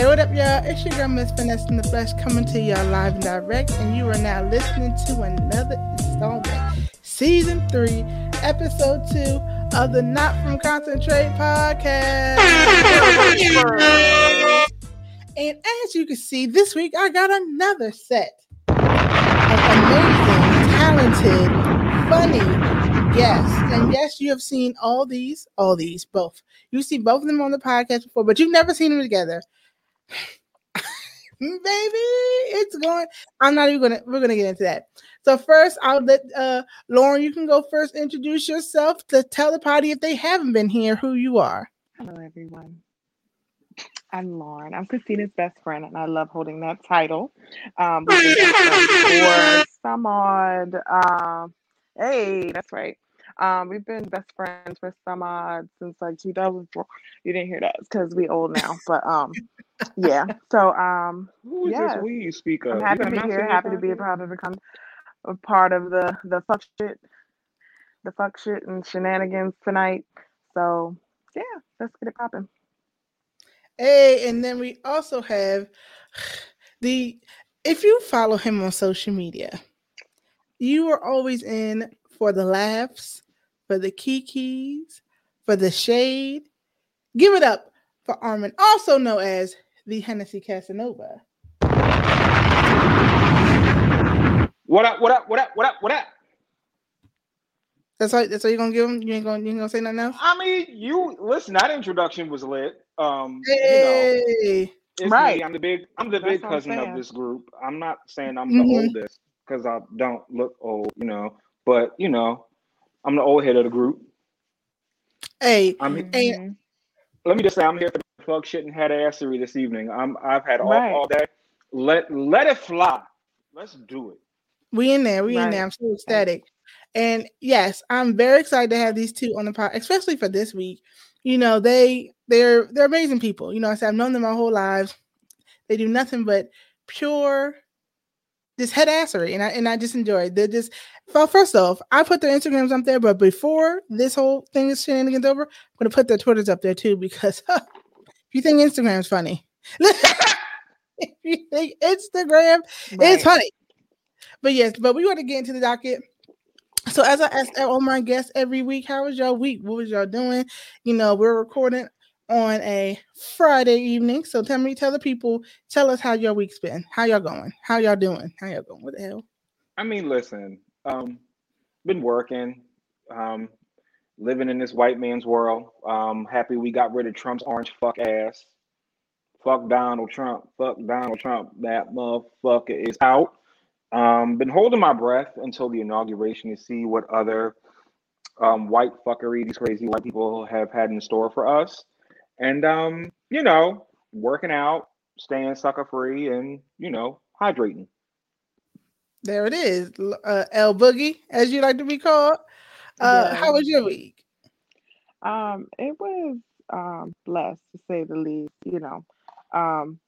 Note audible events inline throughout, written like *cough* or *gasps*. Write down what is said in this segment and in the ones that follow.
Hey, what up, y'all? It's your girl, Miss Finesse in the Flesh, coming to y'all live and direct, and you are now listening to another installment, season three, episode two of the Not From Concentrate podcast. and as you can see, this week I got another set of amazing, talented, funny guests. And yes, you have seen all these, all these, both. You've seen both of them on the podcast before, but you've never seen them together. *laughs* Baby, it's going. I'm not even gonna. We're gonna get into that. So first, I'll let uh, Lauren. You can go first. Introduce yourself to tell the party if they haven't been here who you are. Hello, everyone. I'm Lauren. I'm Christina's best friend, and I love holding that title. Um, *laughs* for some odd. Um, hey, that's right. Um, we've been best friends for some odd since like 2004. You didn't hear that because we old now, but um, yeah. *laughs* So um, Who is yes, this we you speak of? I'm happy to be here. Happy to be a part of become a part of the the fuck shit, the fuck shit and shenanigans tonight. So yeah, let's get it popping. Hey, and then we also have *sighs* the. If you follow him on social media, you are always in for the laughs, for the kikis, for the shade. Give it up for Armin, also known as the Hennessy Casanova. What up? What up? What up? What up? What up? That's all. That's all you're gonna give him. You ain't gonna. You ain't gonna say nothing else. I mean, you listen. That introduction was lit. Um, you know, Hey, it's Right. me. I'm the big. I'm the That's big cousin of this group. I'm not saying I'm the oldest because I don't look old, you know. But you know, I'm the old head of the group. hey, I'm. And- Mhm. Let me just say, I'm here for the fuck shit and head assery this evening. I'm. I've had off Right. all day. Let let it fly. Let's do it. we in there. We in there. I'm so ecstatic. And yes, I'm very excited to have these two on the pod, especially for this week. You know, they they're they're amazing people. You know, I said I've known them my whole lives. They do nothing but pure this head assery, and I and I just enjoy it. They're just well, first off, I put their Instagrams up there, but before this whole thing is shenanigans over, I'm gonna put their Twitters up there too because *laughs* if you think Instagram's funny, *laughs* if you think Instagram Right. funny. But yes, but we want to get into the docket. So as I ask all my guests every week, how was your week? What was y'all doing? You know, we're recording on a Friday evening. So tell me, tell the people, tell us how your week's been. How y'all going? How y'all doing? How y'all going? What the hell? I mean, listen, um, been working, um, living in this white man's world. Um, happy we got rid of Trump's orange fuck ass. Fuck Donald Trump. Fuck Donald Trump. That motherfucker is out. Um, been holding my breath until the inauguration to see what other um, white fuckery these crazy white people have had in store for us. And um, you know, working out, staying sucker free, and you know, hydrating. There it is. L- Uh, L Boogie, as you like to be called. Uh, Yeah. How was your week? Um, it was um blessed to say the least, you know. Um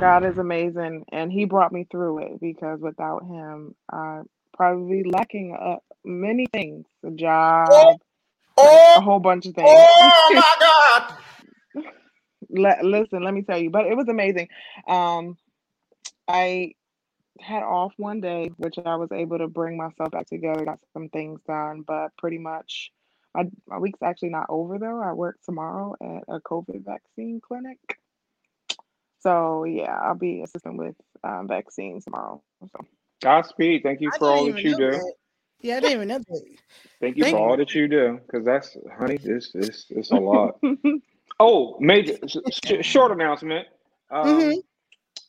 God is amazing and he brought me through it because without him I probably lacking uh, many things, a job, a whole bunch of things. Oh *laughs* my god! Le- listen, let me tell you, but it was amazing. Um, I had off one day, which I was able to bring myself back together, got some things done, but pretty much my, my week's actually not over though. I work tomorrow at a COVID vaccine clinic. So yeah, I'll be assisting with um, vaccines tomorrow. So Godspeed. Thank you I for all that you do. that. Yeah, I didn't even know that. Thank you Thank for you. all that you do, because that's, honey, this this it's a lot. *laughs* Oh, major sh- sh- short announcement. Um, Mhm.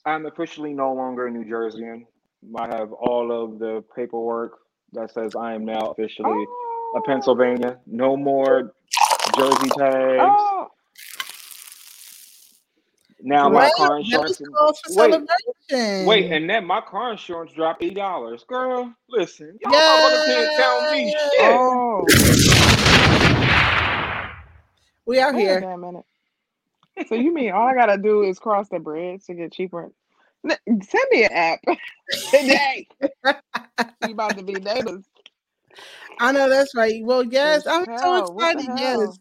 I'm officially no longer a New Jerseyan. I have all of the paperwork that says I am now officially a oh, Pennsylvania. No more jersey tags. oh, Now Well, my car that was insurance. cause for Wait, celebration. wait, and then my car insurance dropped eight dollars. Girl, listen, y'all motherfuckers can't tell me shit. oh. we out Wait a here. damn minute. So you mean all I gotta do is cross the bridge to get cheaper? Send me an app *laughs* today. *laughs* you about to be neighbors. I know that's right. Well, yes, I'm so hell, what excited. Yes, hell?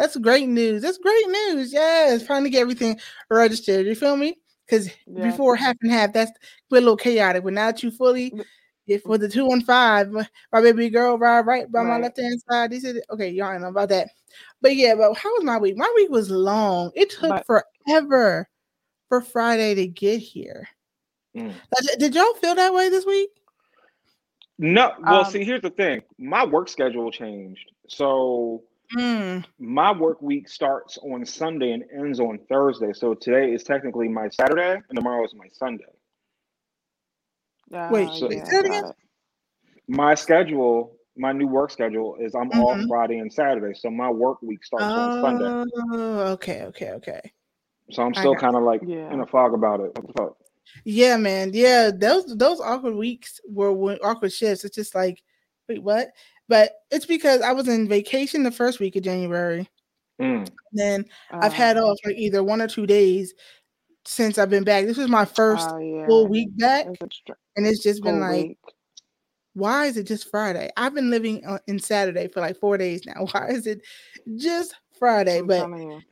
That's great news. That's great news. Yes, trying to get everything registered. You feel me? Because Yeah. before half and half, that's a little chaotic. But now that you fully, if for the two one five, my my baby girl ride right by my left hand side. This is okay, y'all know about that. But yeah, but how was my week? My week was long. It took But- forever for Friday to get here. Mm. Like, Did y'all feel that way this week? No, well, Um, see, here's the thing. My work schedule changed. So Mm. my work week starts on Sunday and ends on Thursday. So today is technically my Saturday and tomorrow is my Sunday. Yeah, Wait, yeah, wait, I say it got again? My schedule, my new work schedule is I'm off Mhm. Friday and Saturday. So my work week starts on Sunday. Oh, okay, okay, okay. So I'm still kind of like Yeah. in a fog about it. What the fuck? Yeah, man. Yeah, those those awkward weeks were when, awkward shifts. It's just like, wait, what? But it's because I was in vacation the first week of January. Mm. Then I've had Uh, off like either one or two days since I've been back. This was my first oh, yeah. full week back, It's and it's just been like, week. why is it just Friday? I've been living on, in Saturday for like four days now. *laughs* Why is it just Friday? I'm But telling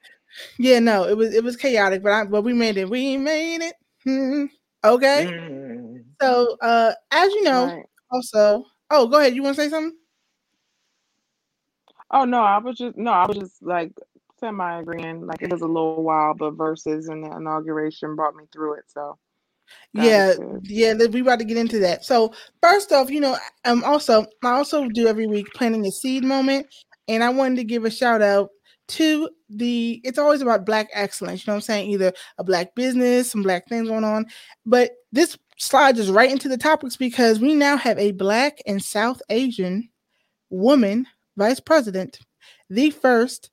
yeah, no, it was it was chaotic, but I but we made it. We made it. Hmm. Okay. Mm. So uh as you know, Right. also oh go ahead. You want to say something? Oh no, I was just no, I was just like semi agreeing. Like it was a little while, but Verzuz and the inauguration brought me through it. So yeah, yeah, we about to get into that. So first off, you know, um also I also do every week planting a seed moment, and I wanted to give a shout out to the it's always about black excellence, you know what I'm saying? Either a black business, some black things going on. But this slide us right into the topics because we now have a black and South Asian woman vice president, the first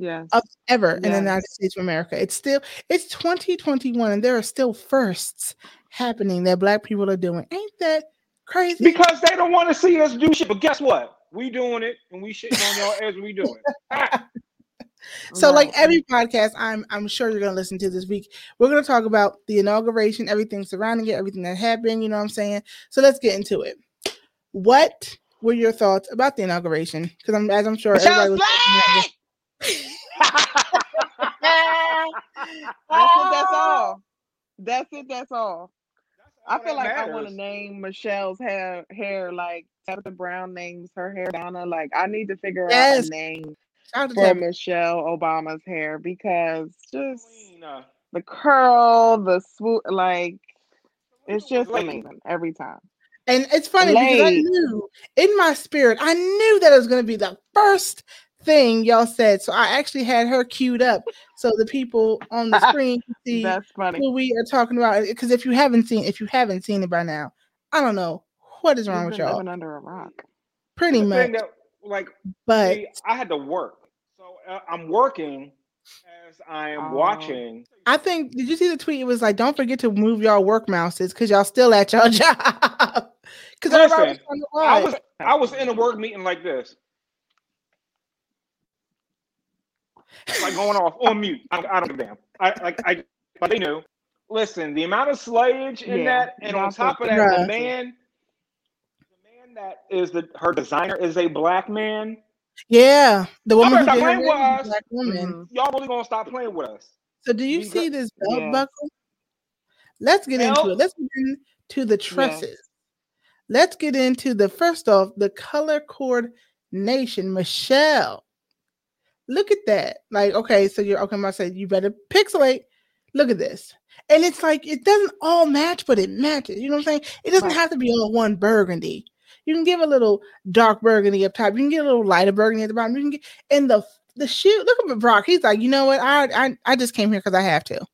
Yes. of ever in the United States of America. It's still it's 2021 and there are still firsts happening that black people are doing. Ain't that crazy? Because they don't want to see us do shit. But guess what? We doing it and we shitting on y'all as we do it. *laughs* Ah. so like every podcast I'm I'm sure you're gonna listen to this week, we're gonna talk about the inauguration, everything surrounding it, everything that happened, you know what I'm saying? So let's get into it. What were your thoughts about the inauguration? Because I'm as I'm sure everybody was *laughs* *laughs* That's it, that's all. That's it, that's all. I feel like I want to name Michelle's hair hair like Tabitha Brown names her hair Donna. Like I need to figure out Yes. a name Shout for Tab- Michelle Obama's hair because just the curl, the swoop, like it's just Late. amazing every time. And it's funny because I knew in my spirit, I knew that it was going to be the first thing y'all said. So I actually had her queued up so the people on the *laughs* screen can see That's funny. who we are talking about. Because if you haven't seen, if you haven't seen it by now, I don't know what is wrong You've with y'all. living under a rock. Pretty the much, that, like, but see, I had to work. So uh, I'm working as I am Oh. watching. I think did you see the tweet? It was like, "Don't forget to move y'all work mouses because y'all still at y'all *laughs* job." Because everybody was Listen, trying to I was I was in a work meeting like this, like going off on mute. I don't, I don't give a damn. I like I, but they knew. Listen, the amount of slayage in Yeah, that, and on top of put- that, the man, the man that is the her designer is a black man. Yeah, the woman better who stop playing with was us. black woman. Mhm. Y'all really gonna stop playing with us? So do you We see got- this belt Yes. buckle? Let's get into it. Let's get into the tresses. Let's get into the first off the color coordination. Michelle, look at that. Like, okay, so you're okay. I'm you better pixelate. Look at this. And it's like it doesn't all match, but it matches. You know what I'm saying? It doesn't have to be all one burgundy. You can give a little dark burgundy up top. You can get a little lighter burgundy at the bottom. You can get and the the shoe. Look at Barack. He's like, you know what? I I, I just came here because I have to.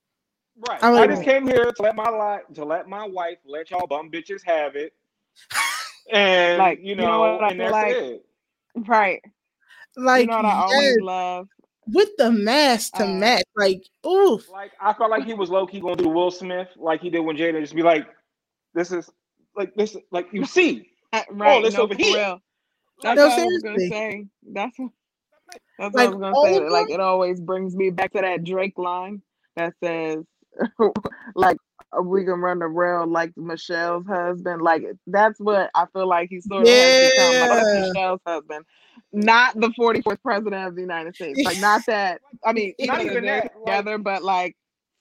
Right. I I, just came here to let my life to let my wife let y'all bum bitches have it. And Like, you you know, know what I and feel that's like? it. Right. Like you know what I always love? with the mask to Uh, match. Like, oof. Like I felt like he was low key gonna do Will Smith like he did when Jada just be like, This is like this like you see. Uh, Right. this no, over here. real. That's No, what I was gonna say. That's what, that's Like, what I was gonna say. Like it always brings me back to that Drake line that says, *laughs* like Uh, we can run the rail like Michelle's husband. Like that's what I feel like he's sort of has become. Like, Michelle's husband, not the 44th president of the United States. Like not *laughs* that. I mean, Not not even even they're that, like- together, but like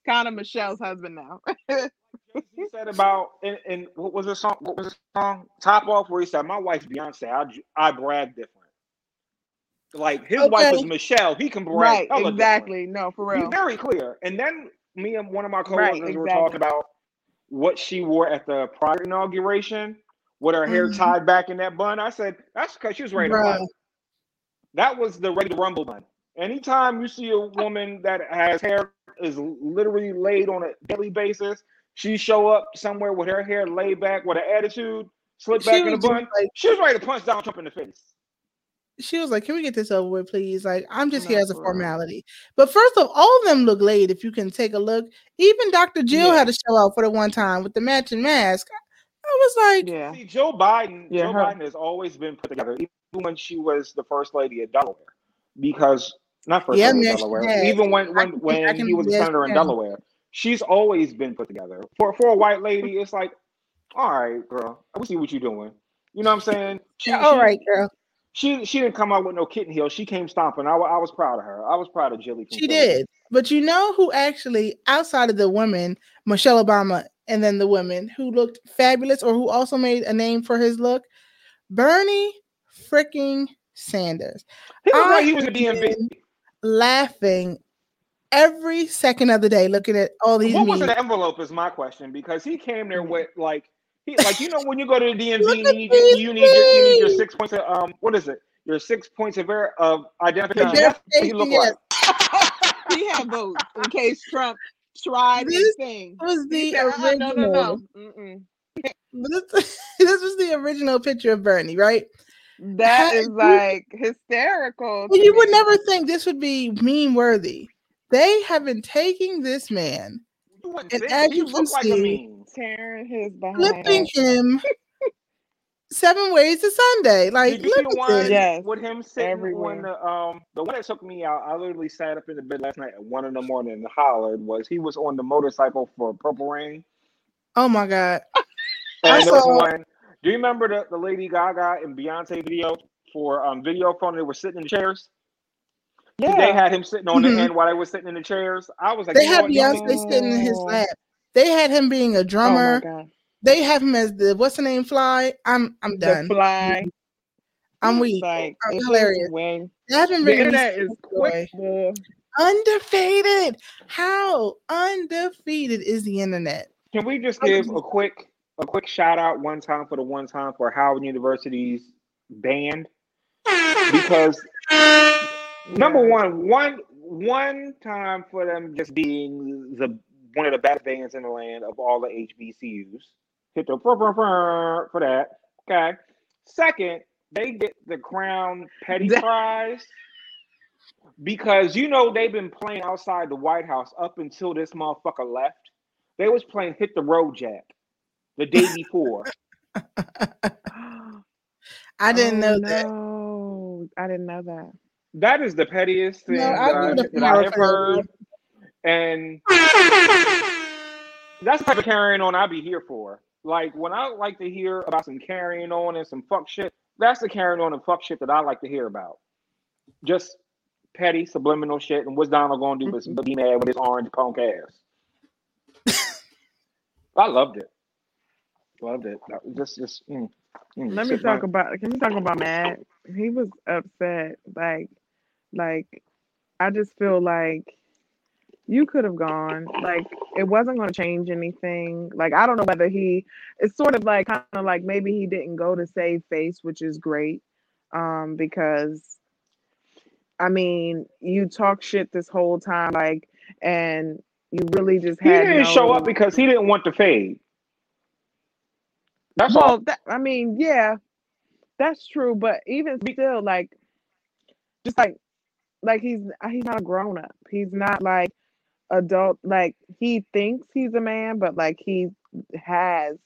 kind of Michelle's husband now. he said about and, in what was the song? What was the song? Top off where he said, "My wife's Beyonce. I I brag different." Like his wife is Michelle. He can brag. right, hella different. exactly. No, for real. He's very clear. And then me and one of my Right, coworkers were talking about what she wore at the prior inauguration with her hair Mhm. tied back in that bun. I said, that's because she was ready to Bruh. fight. That was the ready to rumble bun. Anytime you see a woman that has hair is literally laid on a daily basis, she show up somewhere with her hair laid back with an attitude, slip back in the bun. like- she was ready to punch Donald Trump in the face. She was like, "Can we get this over with, please? Like, I'm just here as a formality." But first of all of them look late. If you can take a look, even Dr. Jill Yeah. had to show out for the one time with the matching mask. I was like, Yeah. See, Joe Biden, Yeah, Joe her- Biden has always been put together, even when she was the first lady of Delaware. Because not first Yeah, lady of Delaware, has. even when I when can- when can- he was a yes, senator in. Delaware, she's always been put together. For for a white lady, it's like, all right, girl, we see what you're doing. You know what I'm saying? She, "Yeah, "All she- right, girl." She she didn't come out with no kitten heel. She came stomping. I, I was proud of her. I was proud of Jilly. She Philly. did. But you know who actually, outside of the women, Michelle Obama, and then the women who looked fabulous or who also made a name for his look? Bernie freaking Sanders. He looked I like he was a DMV. Laughing every second of the day looking at all these What was in the envelope is my question because he came there mm-hmm. with like he like you know when you go to the DMV Look you at need, your- you need your you need your six points of um what is it your six points of ver- of identification. Yeah. That's what he looked Yes. like. *laughs* he had votes in case Trump tried This thing. It was the said, "Uh-uh, original. no, no, no. Mm-mm. This, *laughs* this was the original picture of Bernie, right? That is like hysterical. Well, to you would never think this would be meme worthy. They have been taking this man, You And as you can looked like a see- meme. tearing his behind. flipping him *laughs* seven ways to Sunday. Like, Did you see look the at one this. Yes, with him sitting everywhere. on the um the one that took me out? I literally sat up in the bed last night at one in the morning and hollered. Was he was on the motorcycle for Purple Rain? Oh my god! I And there was saw- one. Do you remember the, the Lady Gaga and Beyonce video for um video phone? They were sitting in the chairs. Yeah. They had him sitting on Mhm. the end while they were sitting in the chairs. I was like, They had Beyonce sitting in his Oh. lap. They had him being a oh my drummer. god. they have him as the what's the name? Fly. I'm I'm The done. fly. I'm weak. Like I'm hilarious. Way. They haven't The really internet is quick. boy. undefeated. How undefeated is the internet? Can we just give a quick a quick shout out one time for the one time for Howard University's band because number one, one one time for them just being the one of the best bands in the land of all the HBCUs. Hit the for that. Okay. Second, they get the crown petty *laughs* prize because you know they've been playing outside the White House up until this motherfucker left. They was playing Hit the Road Jack the day *laughs* before. I didn't Oh, know that. Oh, no, I didn't know that. That is the pettiest thing No, I that, I, give it a that I have heard. And that's the type of carrying on I'd be here for. Like when I like to hear about some carrying on and some fuck shit, that's the carrying on and fuck shit that I like to hear about. Just petty subliminal shit and what's Donald gonna do Mm-hmm. but be mad with his orange punk ass. *laughs* I loved it. Loved it. Just just mm, mm, Let me talk about. Can we talk about Matt? He was upset. Like, like, I just feel like you could have gone. Like, it wasn't going to change anything. Like, I don't know whether he. It's sort of like kind of like maybe he didn't go to save face, which is great, um, because. I mean, you talk shit this whole time, like, and you really just He had didn't show up because he didn't want to fade. That's all. that, I mean, yeah, that's true. But even still, like, just like, like he's uh, he's not a grown up. He's not like adult. Like he thinks he's a man, but like he has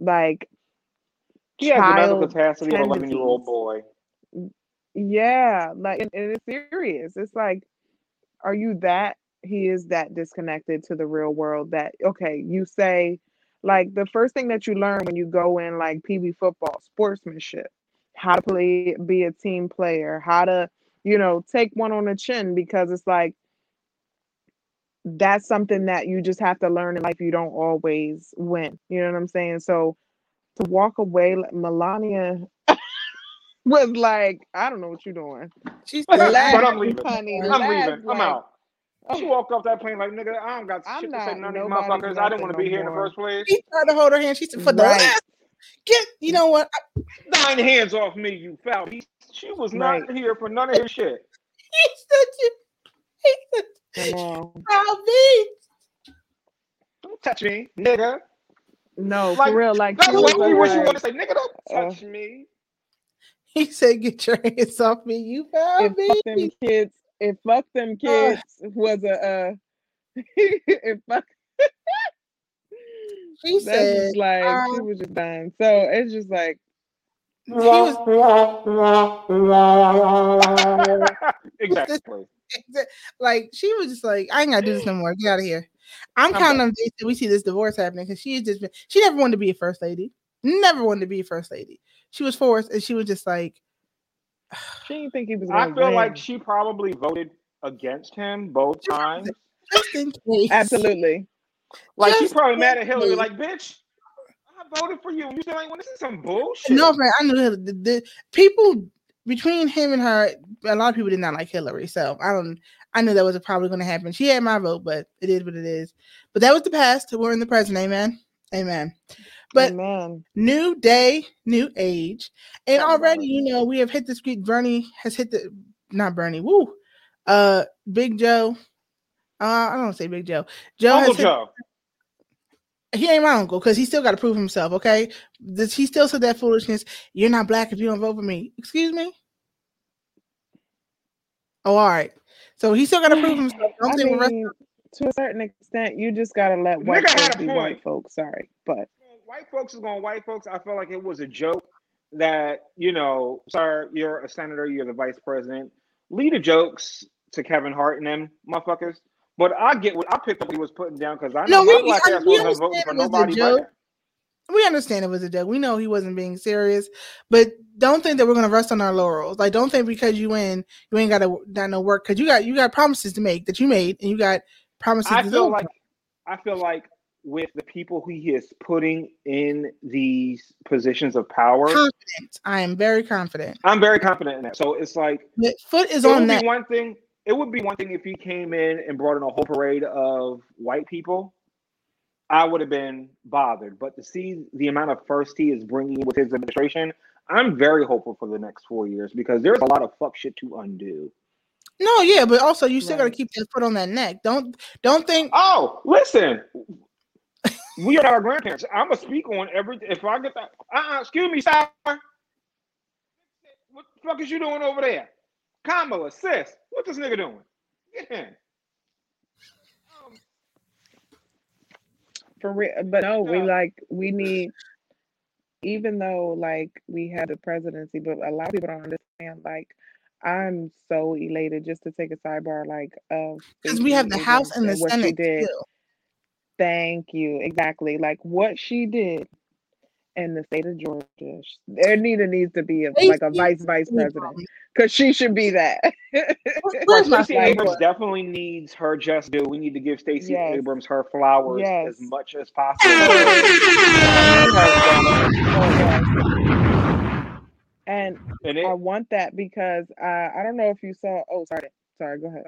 like He has the mental capacity of an 11 year old boy. Yeah, like and, and it's serious. It's like, are you that he is that disconnected to the real world that okay, you say like the first thing that you learn when you go in like PB football, sportsmanship, how to play be a team player, how to, you know, take one on the chin because it's like that's something that you just have to learn in life. You don't always win. You know what I'm saying? So to walk away, Melania *laughs* was like, I don't know what you're doing. She's but Laugh, I'm leaving. honey, I'm laugh leaving. I'm like- out. She walked off that plane like, nigga, I don't got I'm shit to say not none of these motherfuckers. I didn't want to be no here in the first place. He tried to hold her hand. She said, "For the last, get you know what? Nine hands off me, you foul. He, she was not Right. here for none of his shit. *laughs* He said you. He said, Come on. "I'll be." Don't touch me, nigga. No, Like, for real. Like That's she what was you wish you like, want to say, nigga. Don't uh, touch me. *laughs* He said, "Get your hands off me, you found if fuck them kids, if fuck them *laughs* kids was a uh if fuck She that's said, just like she um, was just done. So it's just like "He was *laughs* exactly. like, she was just like, I ain't gotta do this no more. Get out of here." I'm I'm counting on days till we see this divorce happening because she has just been. She never wanted to be a first lady. Never wanted to be a first lady. She was forced, and she was just like, *sighs* she didn't think he was I feel win. like she probably voted against him both times. just in case. Absolutely. Like she's probably mad at Hillary. in Like, bitch, I voted for you. and You still ain't want this is some bullshit. No, friend, I knew Hillary- the, the people between him and her. A lot of people did not like Hillary, so I don't. I knew that was probably going to happen. She had my vote, but it is what it is. But that was the past. We're in the present. Amen. Amen. But Amen. new day, new age, and Talk already, you know, we have hit the street. Bernie has hit the not Bernie. Woo. Uh, Big Joe. Uh, I don't wanna say Big Joe. Joe Uncle has hit Joe. He ain't my uncle because he still got to prove himself. Okay, This, he still said that foolishness. You're not black if you don't vote for me. Excuse me. Oh, all right. So he still got to prove himself. Don't I think mean, to a certain extent, you just gotta let white Nigga folks be point. white folks. Sorry, but White folks is going white folks. I feel like it was a joke that, you know, sir, you're a senator, you're the vice president. Lead the jokes to Kevin Hart and them motherfuckers. But I get what I picked up what he was putting down because I No, know my we- black I- ass wasn't voting for it was a nobody we understand it was a joke. We know he wasn't being serious, but don't think that we're gonna rest on our laurels. Like, don't think because you win, you ain't got to got no work because you got you got promises to make that you made, and you got promises. I to feel do. like I feel like with the people who he is putting in these positions of power, confident. I am very confident. I'm very confident in that. So it's like The foot is it on that. one thing. It would be one thing if he came in and brought in a whole parade of white people. I would have been bothered. But to see the amount of first he is bringing with his administration, I'm very hopeful for the next four years because there's a lot of fuck shit to undo. No, yeah, but also you still got to keep that foot on that neck. Don't don't think. Oh, listen. we are our grandparents. I'm gonna speak on every. If I get that, uh, uh excuse me, sir. What the fuck is you doing over there? Kamala, sis, what this nigga doing? Get in. Um, for real. But no, we like we need. Even though like we had the presidency, but a lot of people don't understand. Like, I'm so elated just to take a sidebar. Like, of Because we have the House and the Abrams what she Senate did. still. Thank you. Exactly. Like what she did in the state of Georgia. There neither needs to be a, like a vice vice president because she should be that. Where's Stacey? Abrams definitely needs her just due. We need to give Stacey Yes. Abrams her flowers Yes. as much as possible. She Yes. has done it. And And I want that because uh, I don't know if you saw. Oh, sorry, sorry. Go ahead.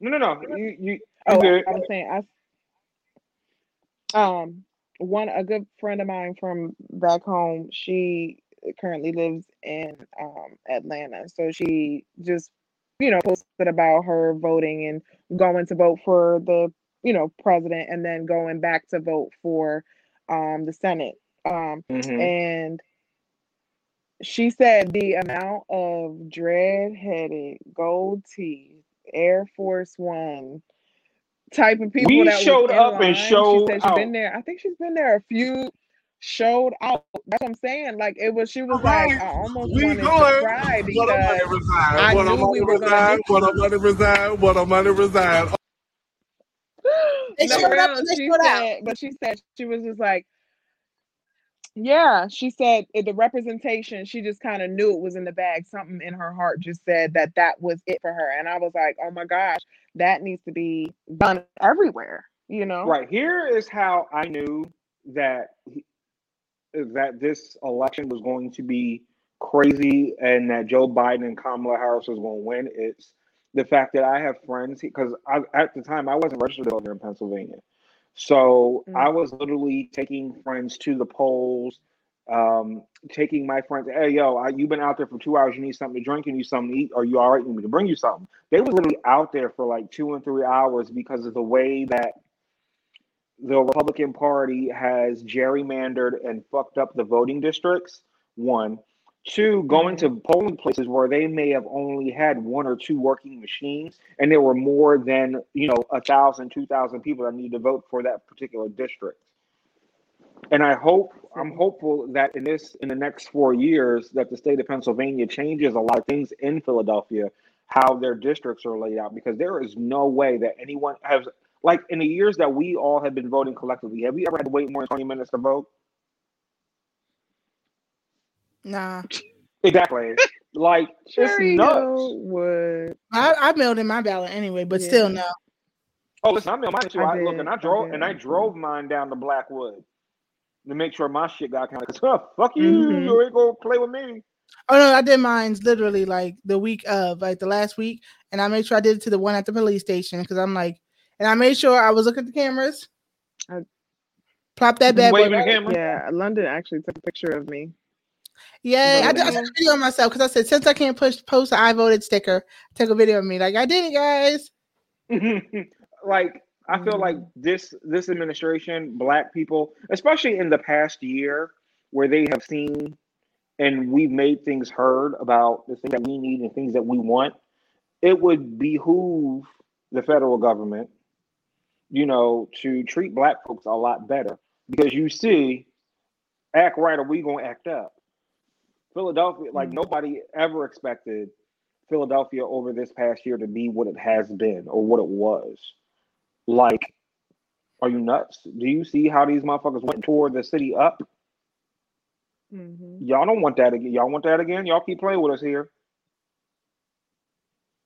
no, no, no. You, you, you Oh, good. I was saying I. Um, one a good friend of mine from back home. She currently lives in um Atlanta, so she just you know posted about her voting and going to vote for the you know president and then going back to vote for um the Senate. Um, Mhm. and she said the amount of dread-headed, gold teeth, Air Force One type of people We that showed in up and line, showed she said she's been there. I think she's been there a few. Showed out. That's what I'm saying. Like it was. She was like, I almost We wanted going. to cry What a money because reside. I What a knew money we were gonna reside. What a money reside. What a money reside. *gasps* They No, showed up they she showed out. said, but she said she was just like, yeah. She said eh, the representation. She just kind of knew it was in the bag. Something in her heart just said that that was it for her. And I was like, oh my gosh, that needs to be done everywhere. You know, Right here is how I knew that that this election was going to be crazy and that Joe Biden and Kamala Harris was going to win. It's the fact that I have friends because at the time I wasn't registered to vote here in Pennsylvania, so Mm. I was literally taking friends to the polls. Um, taking my friends, hey yo, I, you've been out there for two hours. You need something to drink. You need something to eat. Are you all right? You need me to bring you something. They was literally out there for like two and three hours because of the way that the Republican Party has gerrymandered and fucked up the voting districts. One, two, going to polling places where they may have only had one or two working machines, and there were more than you know a thousand, two thousand people that need to vote for that particular district. And I hope I'm hopeful that in this in the next four years that the state of Pennsylvania changes a lot of things in Philadelphia, how their districts are laid out, because there is no way that anyone has like in the years that we all have been voting collectively, have we ever had to wait more than 20 minutes to vote? Nah, Exactly. like sure it's nuts. would. I, I mailed in my ballot anyway, but still no. Oh, listen, I mailed mine too. I I, look, and I I drove and I drove mine down to Blackwood to make sure my shit got counted. Cause oh, fuck you, Mhm. you ain't gonna play with me. Oh no, I did mine's literally like the week of, like the last week, and I made sure I did it to the one at the police station because I'm like, and I made sure I was looking at the cameras. I- Plop that bad boy. Waving right- Yeah, London actually took a picture of me. Yeah, I, did, I took a video of myself because I said since I can't push post I voted sticker, take a video of me. Like I did it, guys. *laughs* like I feel mm-hmm. like this this administration, black people, especially in the past year, where they have seen and we've made things heard about the things that we need and things that we want, it would behoove the federal government, you know, to treat black folks a lot better. Because you see, act right or we gonna act up. Philadelphia, like Mhm. nobody ever expected Philadelphia over this past year to be what it has been or what it was. Like, are you nuts? Do you see how these motherfuckers went toward the city up? Mm-hmm. Y'all don't want that again. Y'all want that again? Y'all keep playing with us here.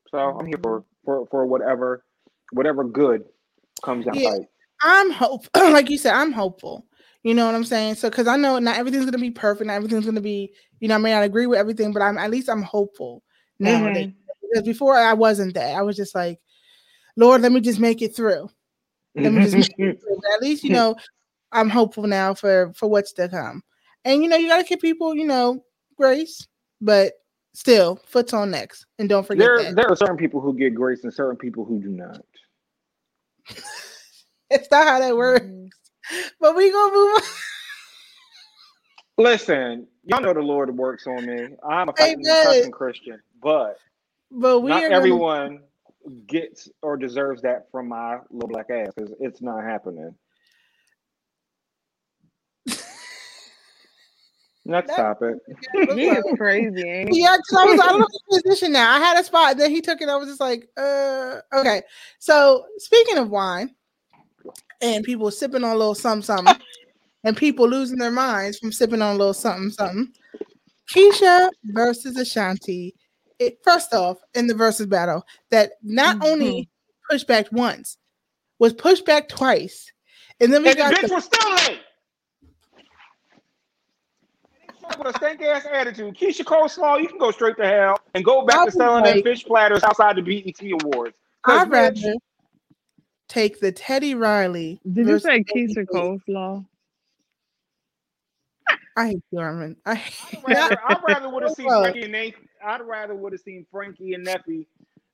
So I'm here for for for whatever whatever good comes down Yeah. I'm hope, *clears throat* like you said, I'm hopeful. You know what I'm saying? So because I know not everything's gonna be perfect, not everything's gonna be, you know, I may not agree with everything, but I'm at least I'm hopeful nowadays. Mm-hmm. Because before I wasn't that. I was just like, Lord, let me just make it through. Let me just make it mm-hmm. through. But at least, you *laughs* know, I'm hopeful now for for what's to come. And you know, you gotta give people, you know, grace, but still, foot's on next. And don't forget there that. there are certain people who get grace and certain people who do not. *laughs* It's not how that works. Mm-hmm. But we gonna move on. Listen, y'all know the Lord works on me. I'm a fucking fucking Christian, but But we not are gonna- everyone gets or deserves that from my little black ass because it's not happening. *laughs* Let's That- stop. *laughs* He is crazy, ain't he? Yeah, because I was I don't know his position now. I had a spot, then he took it. I was just like, uh, okay. So speaking of wine and people sipping on a little something, something, and people losing their minds from sipping on a little something, something. Keyshia versus Ashanti. It first off in the Verzuz battle that not mm-hmm. only pushed back once, was pushed back twice, and then we And the got bitch the, was still late. With a stank ass attitude, Keyshia Coleslaw, you can go straight to hell and go back I to selling them like- fish platters outside the BET Awards. I'd bitch, rather take the Teddy Riley. Did you say Baby Keisha Faith. Coleslaw? I hate you, I hate I'd rather, I'd rather would have seen Frankie and Nate. I'd rather would have seen Frankie and Neffe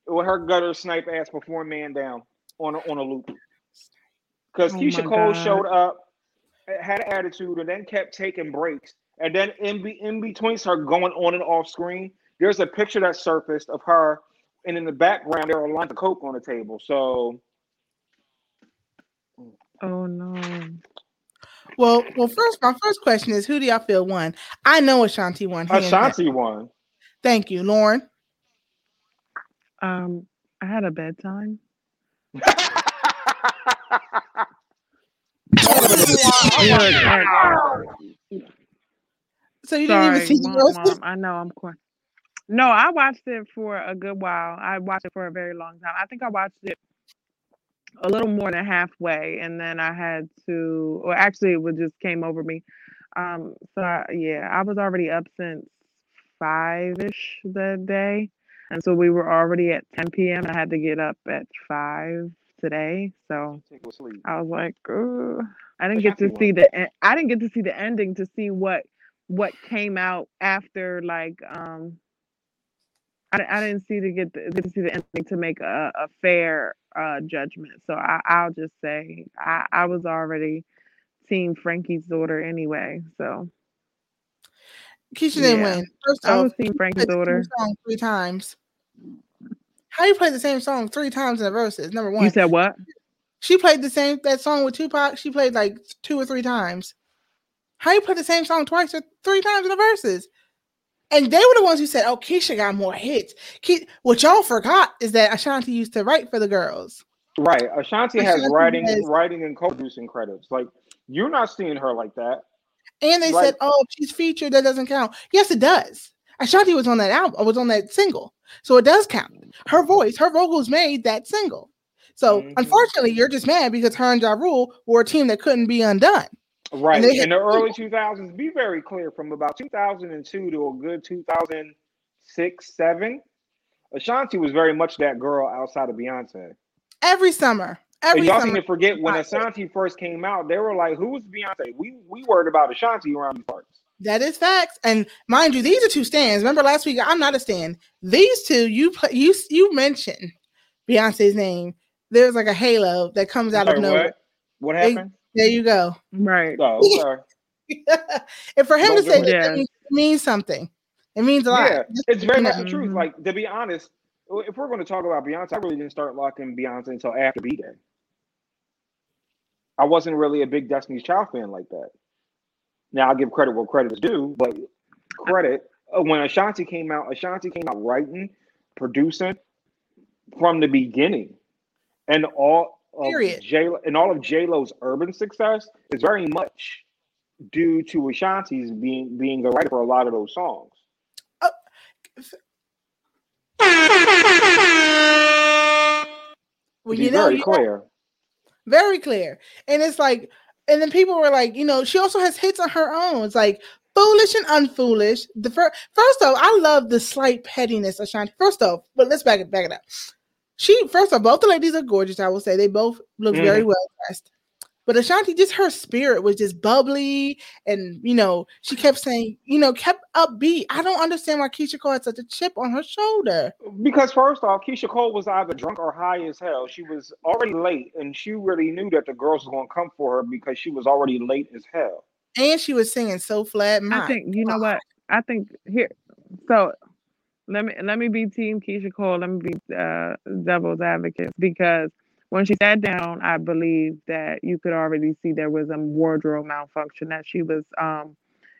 with her gutter snipe ass perform man down on a, on a loop. Because Oh Keyshia Cole God. showed up, had an attitude, and then kept taking breaks. And then in, be, in between her going on and off screen, there's a picture that surfaced of her, and in the background there are lines of coke on the table. So Oh no. Well, well, first, my first question is, who do y'all feel won? I know Ashanti won. hands down. Ashanti won. Thank you, Lauren. Um, I had a bedtime. *laughs* So you didn't even see the mom, roses? mom. I know I'm quick. No, I watched it for a good while. I watched it for a very long time. I think I watched it a little more than halfway, and then I had to, or actually, it just came over me. Um, so I, yeah, I was already up since five ish that day, and so we were already at 10 p.m. I had to get up at five today, so Take a sleep. I was like, Ugh. I didn't get to see the. en- I didn't get to see the ending to see what what came out after like um I, I didn't see to get, the, to see the ending to make a, a fair uh judgment. So I, I'll just say I, I was already team Frankie's daughter anyway. So Keyshia didn't win. First I off, was team Frankie's daughter. song three times. How you play the same song three times in the Verzuz? Number one, You said what? she played the same that song with Tupac. She played like two or three times. How you play the same song twice or three times in the Verzuz? And they were the ones who said, "Oh, Keyshia got more hits." Ke- what y'all forgot is that Ashanti used to write for the girls. Right. Ashanti has writing, has- writing and co-producing credits. Like you're not seeing her like that. And they Right. said, "Oh, she's featured. That doesn't count." Yes, it does. Ashanti was on that album. Was on that single, so it does count. Her voice, her vocals made that single. So Mhm. unfortunately, you're just mad because her and Ja Rule were a team that couldn't be undone. Right. they had In the early 2000s, be very clear, from about 2002 to a good 2006, 7, Ashanti was very much that girl outside of Beyonce. Every summer, every and y'all summer. seem to forget when Ashanti first came out, they were like, "Who's Beyonce?" We we worried about Ashanti around these parts. That is facts. And mind you, these are two stands. Remember last week, I'm not a stand. These two, you put you you mentioned Beyonce's name. There's like a halo that comes out Sorry, of nowhere. what? What They- happened? There you go. Right. Oh, *laughs* sorry. and for him Don't to say that, Yes. that means, something. It means a lot. Yeah, it's very much the truth. Like to be honest, if we're going to talk about Beyonce, I really didn't start locking Beyonce until after B'Day. I wasn't really a big Destiny's Child fan like that. Now I'll give credit where credit is due, but credit uh, when Ashanti came out, Ashanti came out writing, producing from the beginning, and all of Period. J and all of J Lo's urban success is very much due to Ashanti's being being the writer for a lot of those songs. Well, you know, very you clear. very clear. And it's like, and then people were like, you know, she also has hits on her own. It's like foolish and unfoolish. The first, first off, I love the slight pettiness of Shanti. First off, but let's back it back it up. She first off, both the ladies are gorgeous. I will say they both look mm. very well dressed. But Ashanti, just her spirit was just bubbly, and you know, she kept saying, you know, kept upbeat. I don't understand why Keyshia Cole had such a chip on her shoulder. Because first off, Keyshia Cole was either drunk or high as hell. She was already late, and she really knew that the girls were going to come for her because she was already late as hell. And she was singing so flat. My I think you know what I think here. So let me let me be Team Keyshia Cole. Let me be uh, devil's advocate because when she sat down, I believe that you could already see there was a wardrobe malfunction. That she was um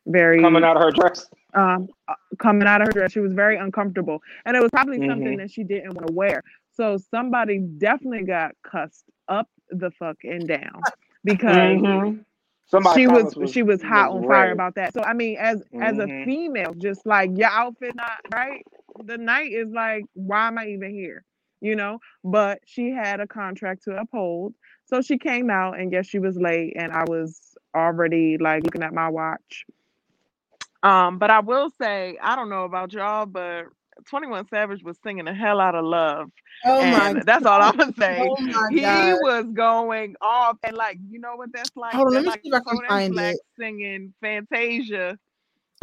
very Coming out of her dress. um uh, coming out of her dress. She was very uncomfortable, and it was probably something Mhm. that she didn't want to wear. So somebody definitely got cussed up the fuck and down because Mhm. Somebody she was, comments she was hot on fire about that. So I mean, as as a Mhm. female, just like your outfit not right, the night is like, why am I even here? You know. But she had a contract to uphold, so she came out, and yes, she was late, and I was already like looking at my watch. Um, but I will say, I don't know about y'all, but Twenty One Savage was singing the hell out of love, Oh and my that's all I'm gonna say *laughs* Oh he god. was going off and like you know what that's like Hold on, let me like see if I can find it. singing fantasia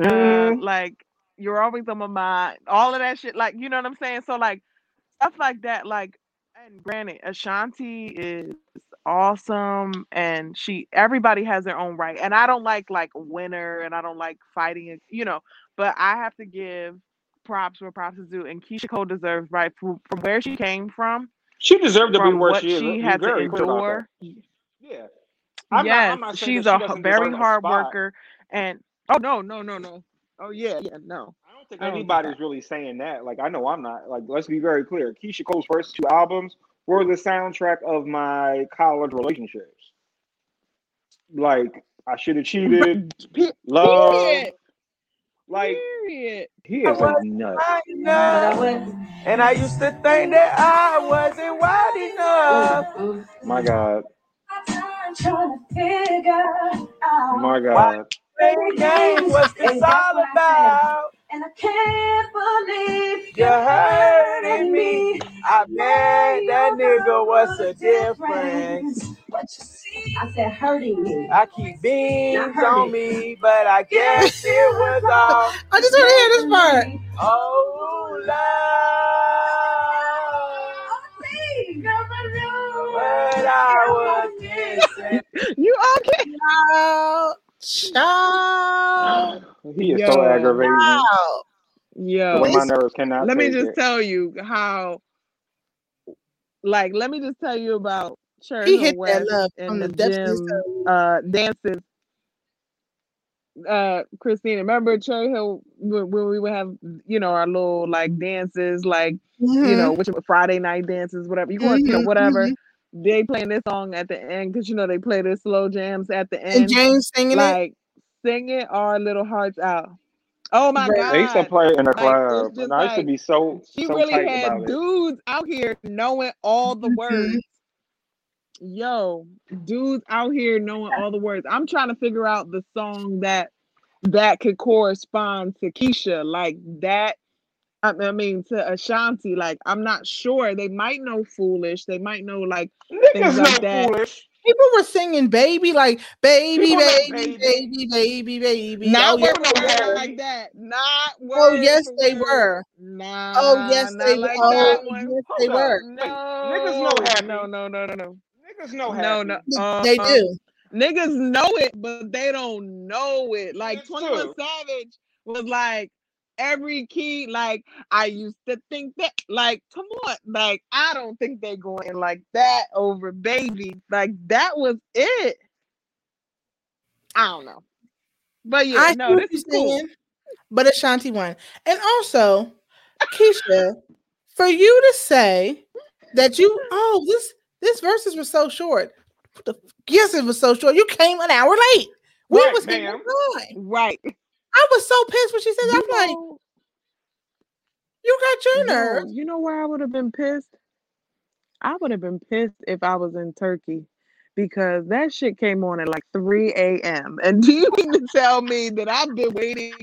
uh, Mhm. like you're always on my mind all of that shit like you know what i'm saying so like stuff like that like and granted ashanti is awesome and she everybody has their own right and i don't like like winner and i don't like fighting you know but i have to give props where props is due and keyshia cole deserves right from, from where she came from She deserved to be where what she is. she had to very clear about endure. Yeah. I'm not- yes, I'm not she's she a very hard spot. worker, and oh no, no, no, no. Oh yeah, yeah, no. I don't think I don't anybody's that. really saying that. Like, I know I'm not. Like, let's be very clear. Keyshia Cole's first two albums were the soundtrack of my college relationships. like I should have cheated. Pe- Love, period. like Period. he is a nut. And I used to think that I wasn't wide enough. My God, Trying to figure out. my God. Playing games, what's this all about? And I can't believe You're hurting me. I bet that oh, nigga what's the difference? But you see, I said hurting me. I keep beans on me, but I guess it was *laughs* all I just want to hear this part. oh love. Please, never knew. But I was missing. *laughs* You okay? Child, child, He is Yo. so aggravating. child. Yo. My nerves cannot. let me just it. tell you how like let me just tell you about Cherry He Hill hit that love and from the, the depths of his gym uh dances uh Christina remember Cherry Hill when when we would have you know our little like dances like you Mhm, know which Friday night dances whatever you want you know mhm, whatever mhm. They playing this song at the end because you know they play their slow jams at the end. And end James singing it. like singing our little hearts out oh my Right. god They used to play in the Like, club, it's and just I used to be so she so really tight had about it. dudes out here knowing all the words. Mm-hmm. Yo, dudes out here knowing all the words. I'm trying to figure out the song that that could correspond to Keyshia, like that. I I mean, to Ashanti. Like, I'm not sure. They might know "Foolish." They might know like Niggas things know like that. foolish. People were singing "Baby" like "Baby, baby, Baby. baby, baby, baby." not Oh, yes, words know they were. like that. Not. Oh, yes, they were. Nah. Oh, yes, not they. like Oh, yes, they were. No, niggas know happy. No, no, no, no, no. Niggas know No, happy. no. They Uh, do. Niggas know it, but they don't know it. Like It's 21 true. Savage was like every key, like I used to think that like come on, like I don't think they going like that over baby. Like that was it. I don't know. But yeah, I no, this is cool. saying, but Ashanti won. And also, Keyshia, for you to say that you oh this this Verzuz was so short. The Yes, it was so short. You came an hour late. We Right, was on time. Right. I was so pissed when she said that. I'm like, you got your yo, nerve. you know where I would have been pissed? I would have been pissed if I was in Turkey because that shit came on at like 3 a.m. *laughs* And do you mean to tell me that I've been waiting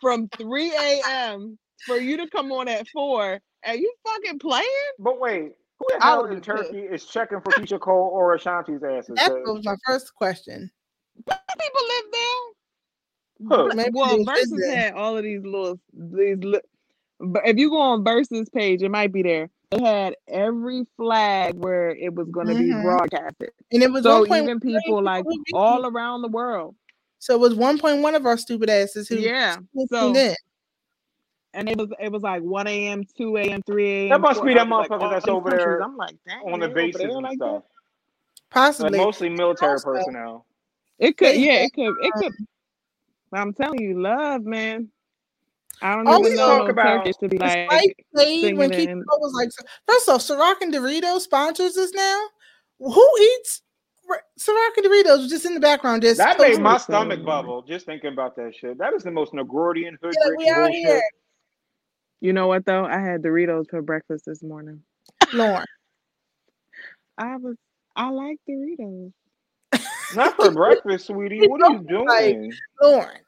from 3 a.m. for you to come on at 4 and you fucking playing? But wait, who the hell in been pissed. Turkey is checking for Keyshia Cole or Ashanti's asses? That was my first question. People live there. Huh. Ver- Maybe well, they Verzuz had all of these little these. Li- but if you go on Verzuz page, it might be there. It had every flag where it was going to be Mhm. broadcasted. And it was So 1.1 even million people like who all around the world. So it was 1.1 of our stupid asses who Yeah. So tuned in. and it was it was like 1 a.m., 2 a.m., 3 a.m. That must 4 be them hours, like, that's over countries. there I'm like, dang, on the they over bases there and like that? stuff. Like Possibly. mostly military Also- personnel. It could, yeah, it could, it could. I'm telling you, love, man. I don't Also- even know Talk about- Turkish to be The like when singing Keyshia was like, first off, Ciroc and Doritos sponsors us now. Who eats r- Ciroc and Doritos just in the background? Just That made my stomach bubble just thinking about that shit. That is the most Negroidian hood Yeah, we out bullshit. here, You know what though? I had Doritos for breakfast this morning. Lauren. I was I like Doritos. Not for breakfast, sweetie. *laughs* What are you doing? Like- doing? Lauren.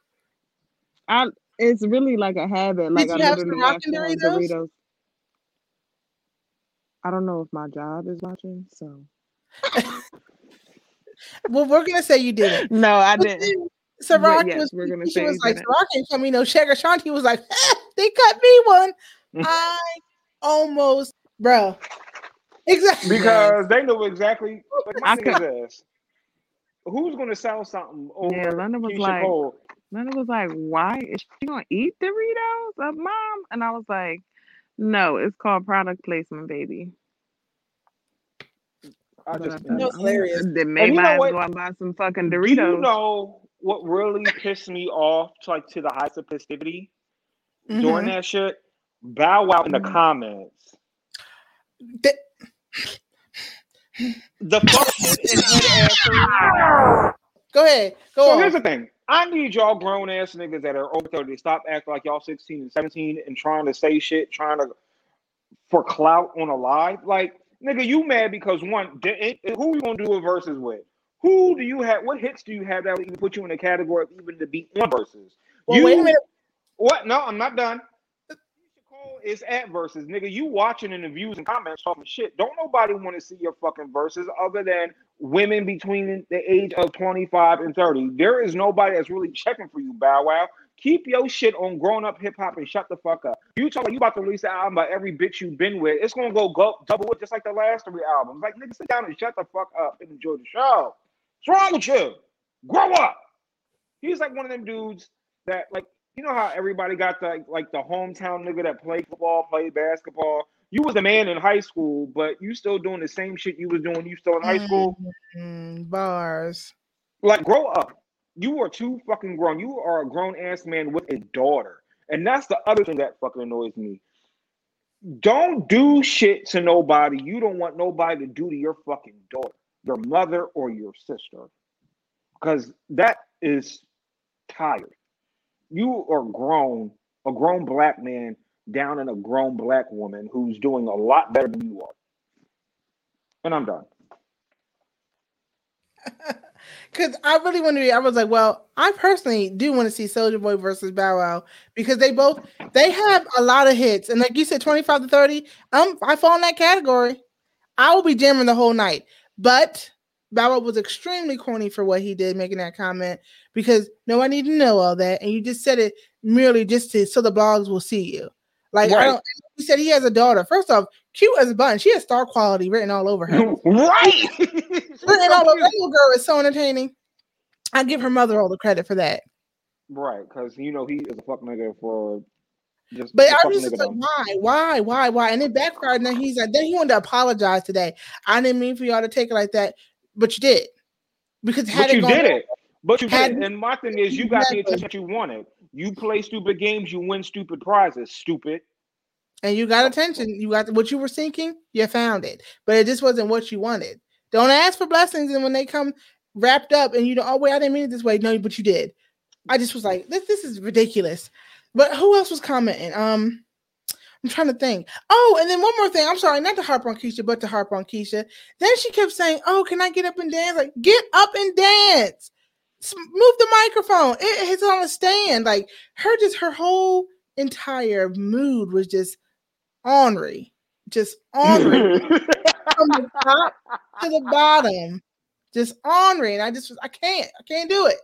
I it's really like a habit. Like you I have literally Ciroc and to have Doritos? Doritos. I don't know if my job is watching, so *laughs* Well, we're gonna say you didn't. no, I didn't. then yes, was, we're gonna Keyshia say was you like, didn't. Ciroc ain't come me no check. Ashanti was like, "Eh, they cut me one. Mm. I almost, bro. Exactly. Because they know exactly. Like my I thing is this: Who's gonna sell something over Yeah, London was Keyshia like, Cole? London was like, "Why is she gonna eat Doritos, uh, mom?" And I was like, "No, it's called product placement, baby." I just I can't. thought, That "Oh, hilarious. Then maybe you know I have to what? go and buy some fucking Do Doritos. you know what really pissed me off, to, like to the heights of festivity during Mhm. that shit? Bow Wow in the Mhm. comments. Th- The fuck shit and *laughs* ass. Go ahead. Go So on. here's the thing. I need y'all grown ass niggas that are over 30 to stop acting like y'all 16 and 17 and trying to say shit, trying to for clout on a live. Like, nigga, you mad because one, di- it- it- who you gonna do a Verzuz with? Who do you have? What hits do you have that would even put you in a category of even to be on Verzuz? Well, you, wait a minute. What? No, I'm not done. Is at versus, nigga. You watching in the views and comments talking shit. Don't nobody want to see your fucking verses other than women between the age of 25 and 30. There is nobody that's really checking for you, Bow Wow. Keep your shit on grown up hip hop and shut the fuck up. You talk like you about to release an album by every bitch you've been with. It's gonna go go double with just like the last three albums. Like nigga, sit down and shut the fuck up and enjoy the show. What's wrong with you? Grow up. He's like one of them dudes that like you know how everybody got the like the hometown nigga that played football, played basketball. You was a man in high school, but you still doing the same shit you was doing. You still in high school. Mm, bars. Like, grow up. You are too fucking grown. You are a grown ass man with a daughter. And that's the other thing that fucking annoys me. Don't do shit to nobody you don't want nobody to do to your fucking daughter, your mother, or your sister. Because that is tired. You are grown, a grown black man down in a grown black woman who's doing a lot better than you are. And I'm done. *laughs* Because I really want to. I was like, well, I personally do want to see Soulja Boy versus Bow Wow because they both they have a lot of hits, and like you said, twenty five to thirty. Um, I fall in that category. I will be jamming the whole night, but Bow was extremely corny for what he did, making that comment because no one need to know all that, and you just said it merely just to so the blogs will see you. Like I don't. He said he has a daughter. First off, cute as a bun. She has star quality written all over her. *laughs* right. *laughs* Written all over. That little girl is so entertaining. I give her mother all the credit for that. Right, because you know he is a fuck nigga for just. But a I fuck was nigga just like, why, why, why, why? And it backfired. And then he's like, then he wanted to apologize today. I didn't mean for y'all to take it like that, but you did. Because had But it you did it. But you Had- did. And my thing is, you got the attention that you wanted. You play stupid games, you win stupid prizes. Stupid. and you got attention, you got what you were seeking, you found it. But it just wasn't what you wanted. Don't ask for blessings, and when they come wrapped up, and you know, oh wait, I didn't mean it this way. No, but you did. I just was like, this, this is ridiculous. But who else was commenting? Um, I'm trying to think. Oh, and then one more thing. I'm sorry, not to harp on Keyshia, but to harp on Keyshia. Then she kept saying, "Oh, can I get up and dance?" Like, get up and dance. Move the microphone. It, it's on a stand. Like her, just her whole entire mood was just ornery, just ornery *laughs* from the top to the bottom, just ornery. And I just, was- I can't, I can't do it.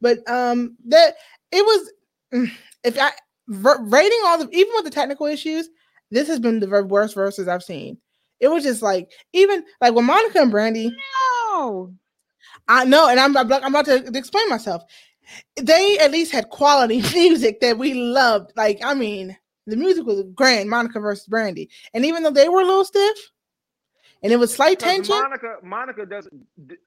But um, that it was, mm, if I ver- rating all the, even with the technical issues, this has been the ver- worst Verzuz I've seen. It was just like, even like when Monica and Brandy, No. I know, and I'm, I'm I'm about to explain myself. They at least had quality *laughs* music that we loved. Like, I mean, the music was grand, Monica versus Brandy. And even though they were a little stiff and it was slight 'Cause tension, Monica, Monica does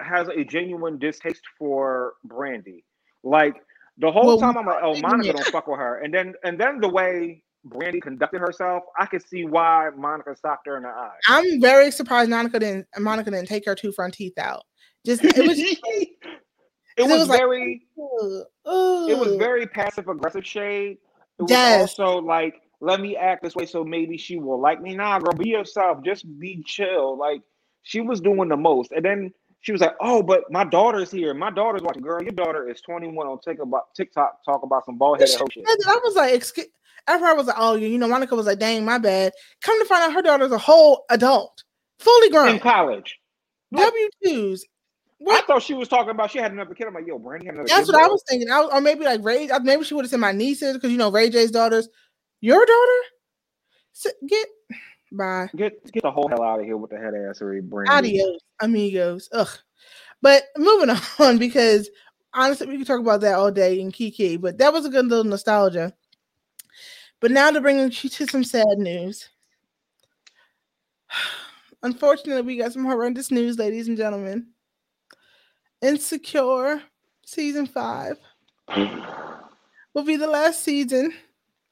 has a genuine distaste for Brandy. Like the whole Well, time, I'm like, oh. Monica don't fuck with her. And then, and then the way Brandy conducted herself, I could see why Monica socked her in the eye. I'm very surprised Monica didn't Monica didn't take her two front teeth out. Just it was *laughs* it it was, was like- very. ugh, it was very passive aggressive shade. It was Yes. also like, let me act this way so maybe she will like me. Nah, girl, be yourself. Just be chill. Like she was doing the most. And then she was like, Oh, but my daughter's here. My daughter's watching. Girl, your daughter is 21 on TikTok about TikTok talk about some bald headed shit. *laughs* I was like, excuse after I was like, oh, you know, Monica was like, dang, my bad. Come to find out her daughter's a whole adult, fully grown. In college. W twos. I What? thought she was talking about she had another kid. I'm like, yo, Brandy had another That's kid. what I was thinking. I was, or maybe like Ray. uh, Maybe she would have said my nieces because you know Ray J's daughters. Your daughter? S- Get bye. Get get the whole hell out of here with the head assery, Brandy. Adios, amigos. Ugh. But moving *laughs* on because honestly, we could talk about that all day in Kiki. But that was a good little nostalgia. But now to bring you to some sad news. *sighs* Unfortunately, we got some horrendous news, ladies and gentlemen. Insecure season five *clears throat* will be the last season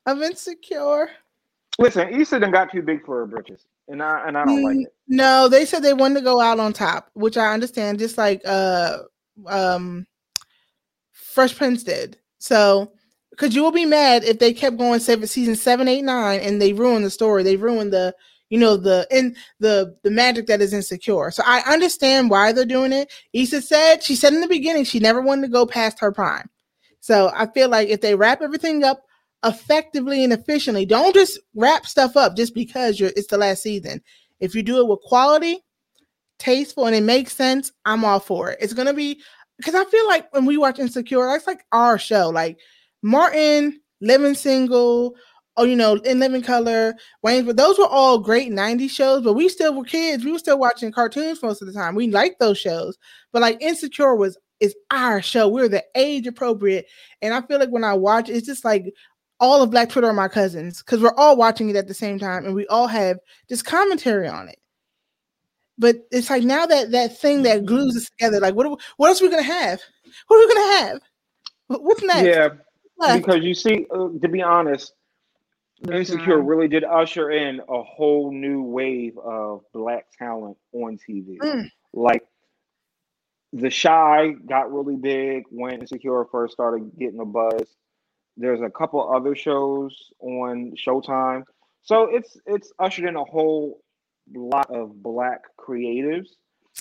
of Insecure. Listen, Issa done got too big for her britches. And I and I don't like Mm, it. No, they said they wanted to go out on top, which I understand. Just like uh um Fresh Prince did. So because you will be mad if they kept going seven season seven, eight, nine, and they ruined the story. They ruined the you know the in the the magic that is insecure. So I understand why they're doing it. Issa said she said in the beginning she never wanted to go past her prime. So I feel like if they wrap everything up effectively and efficiently, don't just wrap stuff up just because you're it's the last season. If you do it with quality, tasteful, and it makes sense, I'm all for it. It's gonna be because I feel like when we watch Insecure, that's like our show. Like Martin, Living Single, oh, you know, In Living Color, Wayne, but those were all great 90s shows, but we still were kids. We were still watching cartoons most of the time. We liked those shows. But like Insecure was is our show. We're the age appropriate. And I feel like when I watch, it's just like all of Black Twitter are my cousins because we're all watching it at the same time and we all have just commentary on it. But it's like now that that thing that glues us together, like what are we- what else are we gonna have? What are we gonna have? What's next? Yeah, Left. because you see, uh, to be honest, That's Insecure right. really did usher in a whole new wave of black talent on TV. Mm. Like The Chi got really big when Insecure first started getting a buzz. There's a couple other shows on Showtime. So it's it's ushered in a whole lot of black creatives.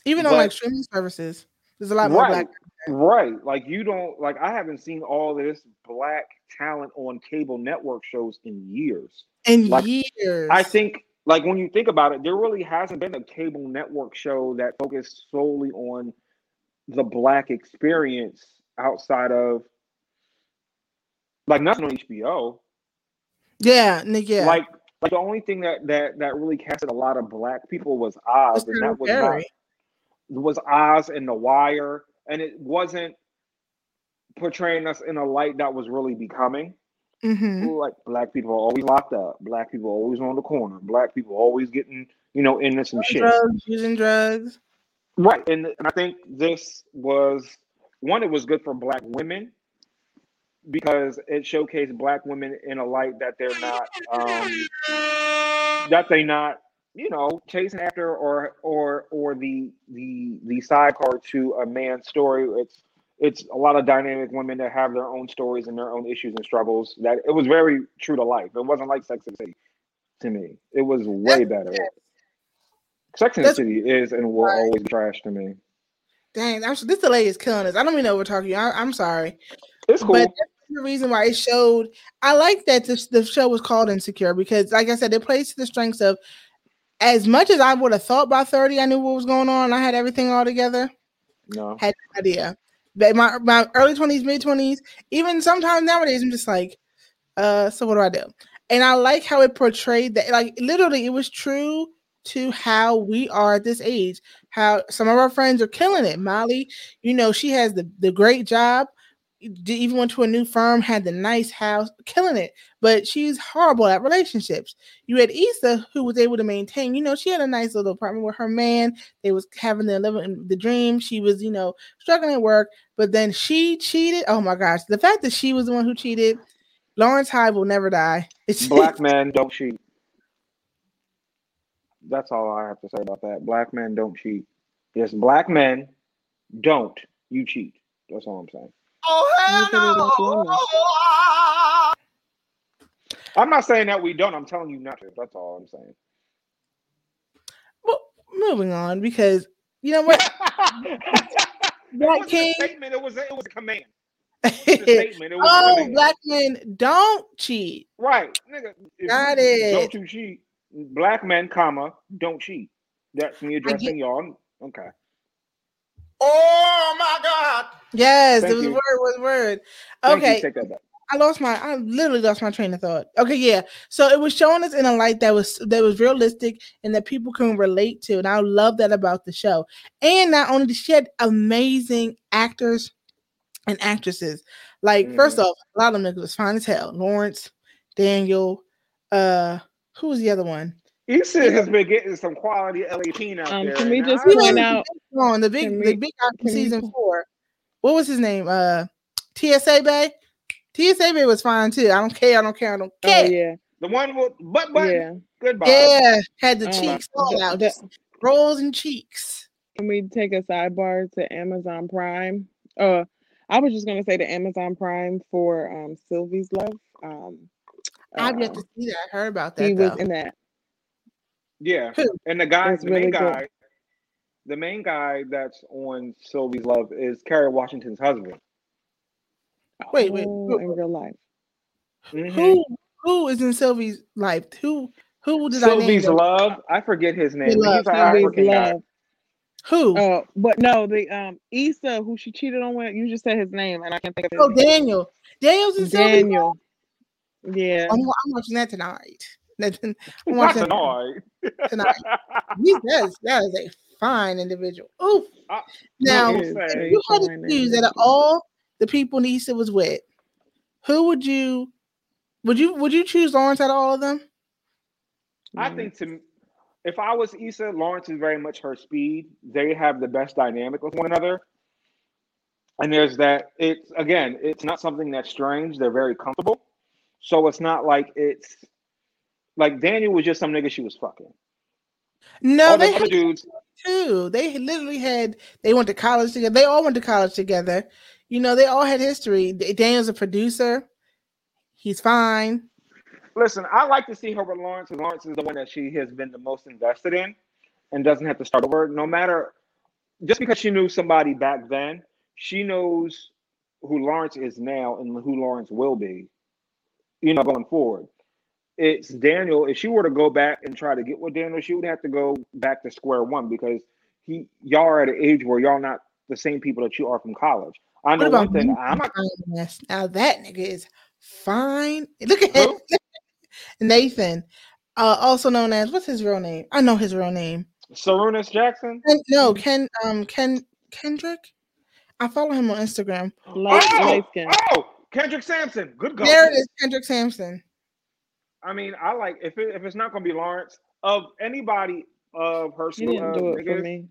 Even on like streaming services, there's a lot more Right. black. Right. Like you don't like I haven't seen all this black talent on cable network shows in years. in Like, years. I think like when you think about it, there really hasn't been a cable network show that focused solely on the black experience outside of like nothing on HBO. yeah, yeah. Like like the only thing that that that really casted a lot of black people was Oz, That's and that was not was Oz and The Wire, and it wasn't portraying us in a light that was really becoming. Mhm. Like black people are always locked up, black people are always on the corner, black people are always getting you know into some shit. Drugs, using drugs. Right, and and I think this was one. It was good for black women because it showcased black women in a light that they're not um, that they not you know chasing after or or or the the the sidecar to a man's story. It's it's a lot of dynamic women that have their own stories and their own issues and struggles. That it was very true to life. It wasn't like Sex and the City to me. It was way better. Sex and the City is and will Right. always be trash to me. Dang, I'm, this delay is killing us. I don't even know what we're talking. I, I'm sorry, It's cool. but the reason why it showed. I like that this the show was called Insecure because, like I said, it plays to the strengths of. As much as I would have thought by 30, I knew what was going on. I had everything all together. no. had no idea. But my my early twenties, mid twenties, even sometimes nowadays, I'm just like, uh, so what do I do? And I like how it portrayed that, like literally, it was true to how we are at this age. How some of our friends are killing it. Molly, you know, she has the the great job. Even went to a new firm, had the nice house, killing it. But she's horrible at relationships. You had Issa, who was able to maintain. You know, she had a nice little apartment with her man. They was having the living the dream. She was, you know, struggling at work, but then she cheated. Oh my gosh, the fact that she was the one who cheated, Lawrence Hyde will never die. It's *laughs* Black men don't cheat. That's all I have to say about that. Black men don't cheat. Yes, black men don't. You cheat. That's all I'm saying. Oh, Look at it like. I'm not saying that we don't. I'm telling you not to. That's all I'm saying. well, moving on because you know what, *laughs* it Black King. a statement. It was a, it was a command. *laughs* It was a statement. It was a oh, command. black men don't cheat. Right, nigga. Got it. Don't you cheat? Black men, comma, don't cheat. That's me addressing y'all. Okay. Oh my God. Yes, Thank it was you. word, was word. Okay, Take that back. I lost my I literally lost my train of thought. Okay, yeah. So it was showing us in a light that was that was realistic and that people can relate to. And I love that about the show. And not only did she had amazing actors and actresses. Like, first Mhm. off, a lot of them was fine as hell. Lawrence, Daniel, uh, who was the other one? Issa has been getting some quality LA teen out Um, there. can we just I- He was point the out- big the big can the we- big guy from can we season four. What was his name? Uh TSA Bay. TSA Bay was fine too. I don't care. I don't care. I don't Oh yeah, the one with butt button. yeah. Goodbye. Yeah, had the Um, cheeks the- all out, the- just rolls and cheeks. Can we take a sidebar to Amazon Prime? Uh, I was just gonna say to Amazon Prime for um Sylvie's Love. Um, I've yet uh, to see that. I heard about that. he that was in that. Yeah, and the guy, It's the main good. guy, the main guy that's on Sylvie's Love is Kerry Washington's husband. Wait, wait, who- in real life. Mhm. Who who is in Sylvie's life? Who who did I name? Sylvie's that? Love. I forget his name. but Love, He's an Sylvie's African guy. Love. Who? Oh, but no, the um Issa who she cheated on with. You just said his name, and I can't think of his Oh, name. Daniel. Daniel's in Sylvie's. Daniel. Yeah. I'm, I'm watching that tonight. That- I'm Not watching tonight. tonight. He does. That is a fine individual. Ooh. I- Now, Look, He is if you had to fine choose out of all the people Nisa was with, who would you would you would you choose Lawrence out of all of them? I Mm. think to if I was Issa, Lawrence is very much her speed. They have the best dynamic with one another. And there's that it's again, it's not something that's strange. They're very comfortable. So it's not like it's like Daniel was just some nigga she was fucking. No, All they the had dudes, too. They literally had they went to college together. They all went to college together. You know, they all had history. Daniel's a producer. He's fine. listen, I like to see her with Lawrence, Lawrence is the one that she has been the most invested in and doesn't have to start over. No matter just because she knew somebody back then, she knows who Lawrence is now and who Lawrence will be, you know, going forward. It's Daniel. If she were to go back and try to get with Daniel, she would have to go back to square one because he y'all are at an age where y'all not the same people that you are from college. I What know about one thing. I'm not Fineness? Now that nigga is fine. Look at him. *laughs* Nathan, uh, also known as what's his real name? I know his real name. Sarunas Jackson. Ken, no, Ken. Um, Ken Kendrick. I follow him on Instagram. Light, Oh, light skin. oh, Kendrick Sampson. Good God. There it is, Kendrick Sampson. I mean, I like if it, if it's not gonna be Lawrence of anybody of her You didn't do it for me.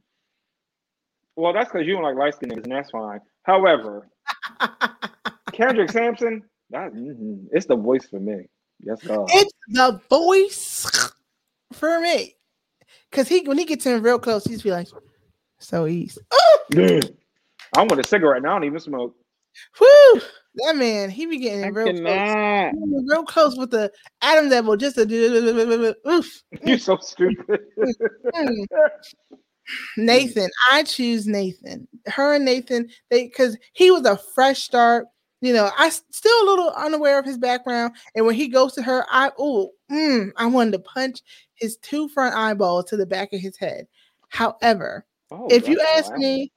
Well, that's because you don't like light skinned niggas, and that's fine. However, *laughs* Kendrick Sampson, that mhm, it's the voice for me. Yes, God. it's the voice for me. Cause he when he gets in real close, he's be like, so easy. Oh, I want a cigarette and I don't even smoke. whoo! That man, he be getting I real close. cannot. Real close with the Adam Devil, just a oof. *laughs* You're so stupid. *laughs* Nathan, I choose Nathan. Her and Nathan, they because he was a fresh start. You know, I still a little unaware of his background, and when he goes to her, I oh, mm, I wanted to punch his two front eyeballs to the back of his head. However, Oh, if you ask wild. me,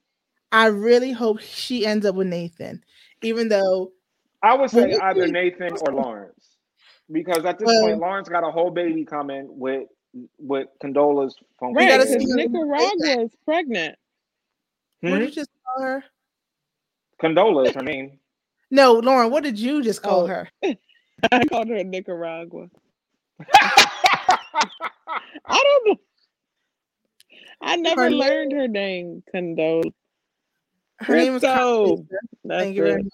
I really hope she ends up with Nathan, even though I would say either we- Nathan or Lawrence, because at this Well- point, Lawrence got a whole baby coming with with Condola's phone. We Right, gotta because see Nicaragua is pregnant. what Hmm? did you just call her? Condola is her name. No, Lauren, what did you just call Oh. her? *laughs* I called her Nicaragua. *laughs* I don't know. I never Her learned her name, Condole. Her name was Crypto. Condoleezza. That's Thank you very much.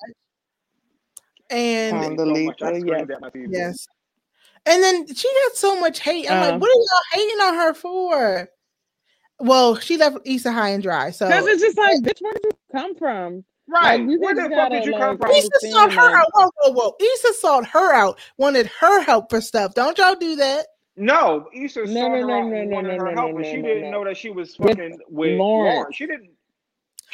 And Thank you so much. I Condoleezza, screamed yes. at my TV. Yes. And then she got so much hate. I'm Uh. like, what are y'all hating on her for? Well, she left Issa high and dry. So Because it's just like, bitch, where did you come from? Right. Like, you Where the just fuck did you come from? Issa understand, sought her like- out. Whoa, whoa, whoa. Issa sought her out, wanted her help for stuff. Don't y'all do that. No, Issa No, saw no, her no, out no, and no, wanted no, her no, help, no, but she no, didn't no. know that she was fucking with Lawrence. Lawrence. She. She didn't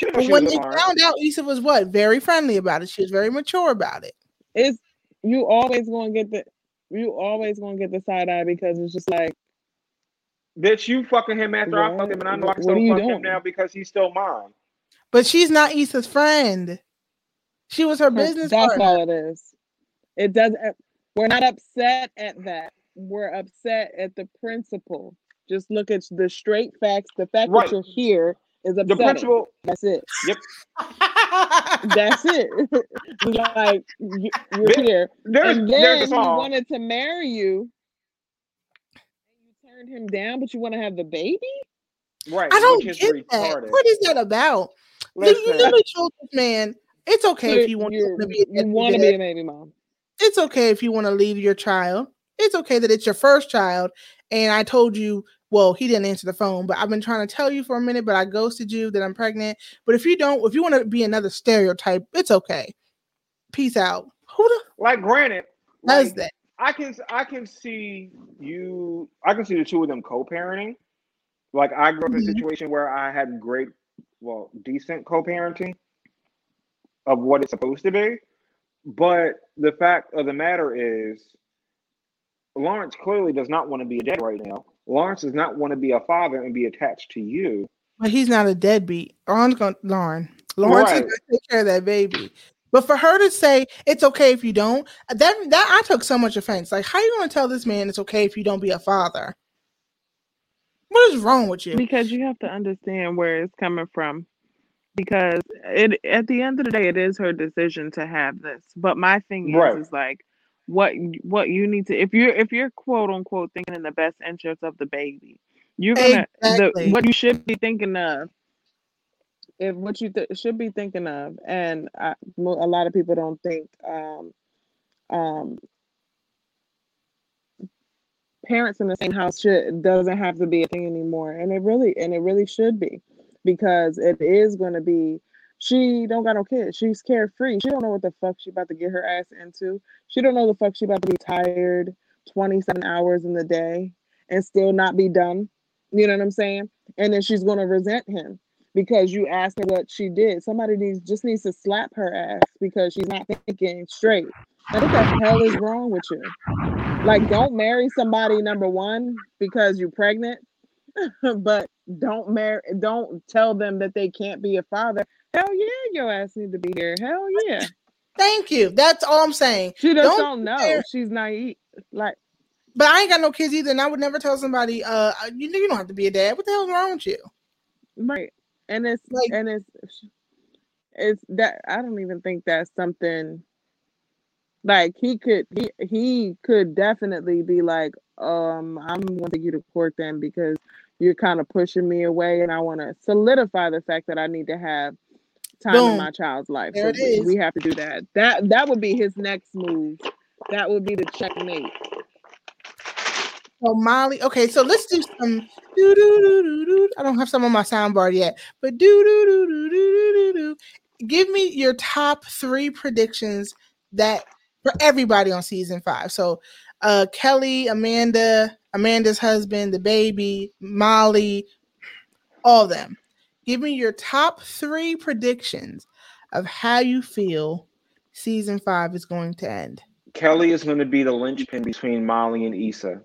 know But when they with Lawrence. found out, Issa was what? Very friendly about it. She was very mature about it. It's you always gonna get the you always gonna get the side eye because it's just like Bitch, you fucking him after I What? fucked him, and I know I can What are still you fuck him now because he's still mine. But she's not Issa's friend. She was her business that's partner. all it is. It doesn't uh, we're not upset at that. We're upset at the principle. Just look at the straight facts. The fact Right. that you're here is The principal, That's it. Yep. *laughs* That's it. *laughs* like you, you're There- here. there's and there's then a he wanted to marry you. You turned him down, but you want to have the baby? right? I don't which is get that. What is that about? You- You Listen, literally told this man, it's okay if you want to be you want to be a baby mom. it's okay if you want to leave your child. It's okay that it's your first child. And I told you well, he didn't answer the phone, but I've been trying to tell you for a minute, but I ghosted you that I'm pregnant. But if you don't, if you want to be another stereotype, it's okay. Peace out. Who the Like, granted, does like, that? I can I can see you. I can see the two of them co-parenting. Like, I grew up in a Mhm. situation where I had great, well, decent co-parenting of what it's supposed to be. But the fact of the matter is, Lawrence clearly does not want to be a dad right now. Lawrence does not want to be a father and be attached to you. But he's not a deadbeat. Lauren's going Lauren. Lawrence is gonna take care of that baby. But for her to say it's okay if you don't, that that I took so much offense. Like, how you gonna tell this man it's okay if you don't be a father? What is wrong with you? because you have to understand where it's coming from because it at the end of the day it is her decision to have this but my thing Right. is is like what what you need to if you're if you're quote unquote thinking in the best interest of the baby you're gonna Exactly. the what you should be thinking of if what you th- should be thinking of and I, a lot of people don't think um um parents in the same house should doesn't have to be a thing anymore and it really and it really should be because it is going to be she don't got no kids. She's carefree. She don't know what the fuck she about to get her ass into. She don't know the fuck she about to be tired 27 hours in the day and still not be done. You know what i'm saying? And then she's to resent him because you asked her what she did. Somebody needs just needs to slap her ass because she's not thinking straight. Like, what the hell is wrong with you? Like don't marry somebody number one because you're pregnant *laughs* but don't marry don't tell them that they can't be a father hell yeah your ass need to be here hell yeah Thank you. That's all I'm saying. she just Don't don't, know she's naive like But I ain't got no kids either, and I would never tell somebody, uh, you you don't have to be a dad. What the hell's wrong with you? right and it's Like- and it's it's that i don't even think that's something like he could he he could definitely be like um i'm wanting you to court them because you're kind of pushing me away and i want to solidify the fact that i need to have time Boom. in my child's life There so we- we have to do that that that would be his next move that would be the checkmate So Molly, okay, so let's do some do do do do do. I don't have some on my soundboard yet, but do do do do do do do do. Give me your top three predictions that for everybody on season five. So uh Kelly, Amanda, Amanda's husband, the baby, Molly, all of them. Give me your top three predictions of how you feel season five is going to end. Kelly is going to be the linchpin between Molly and Issa.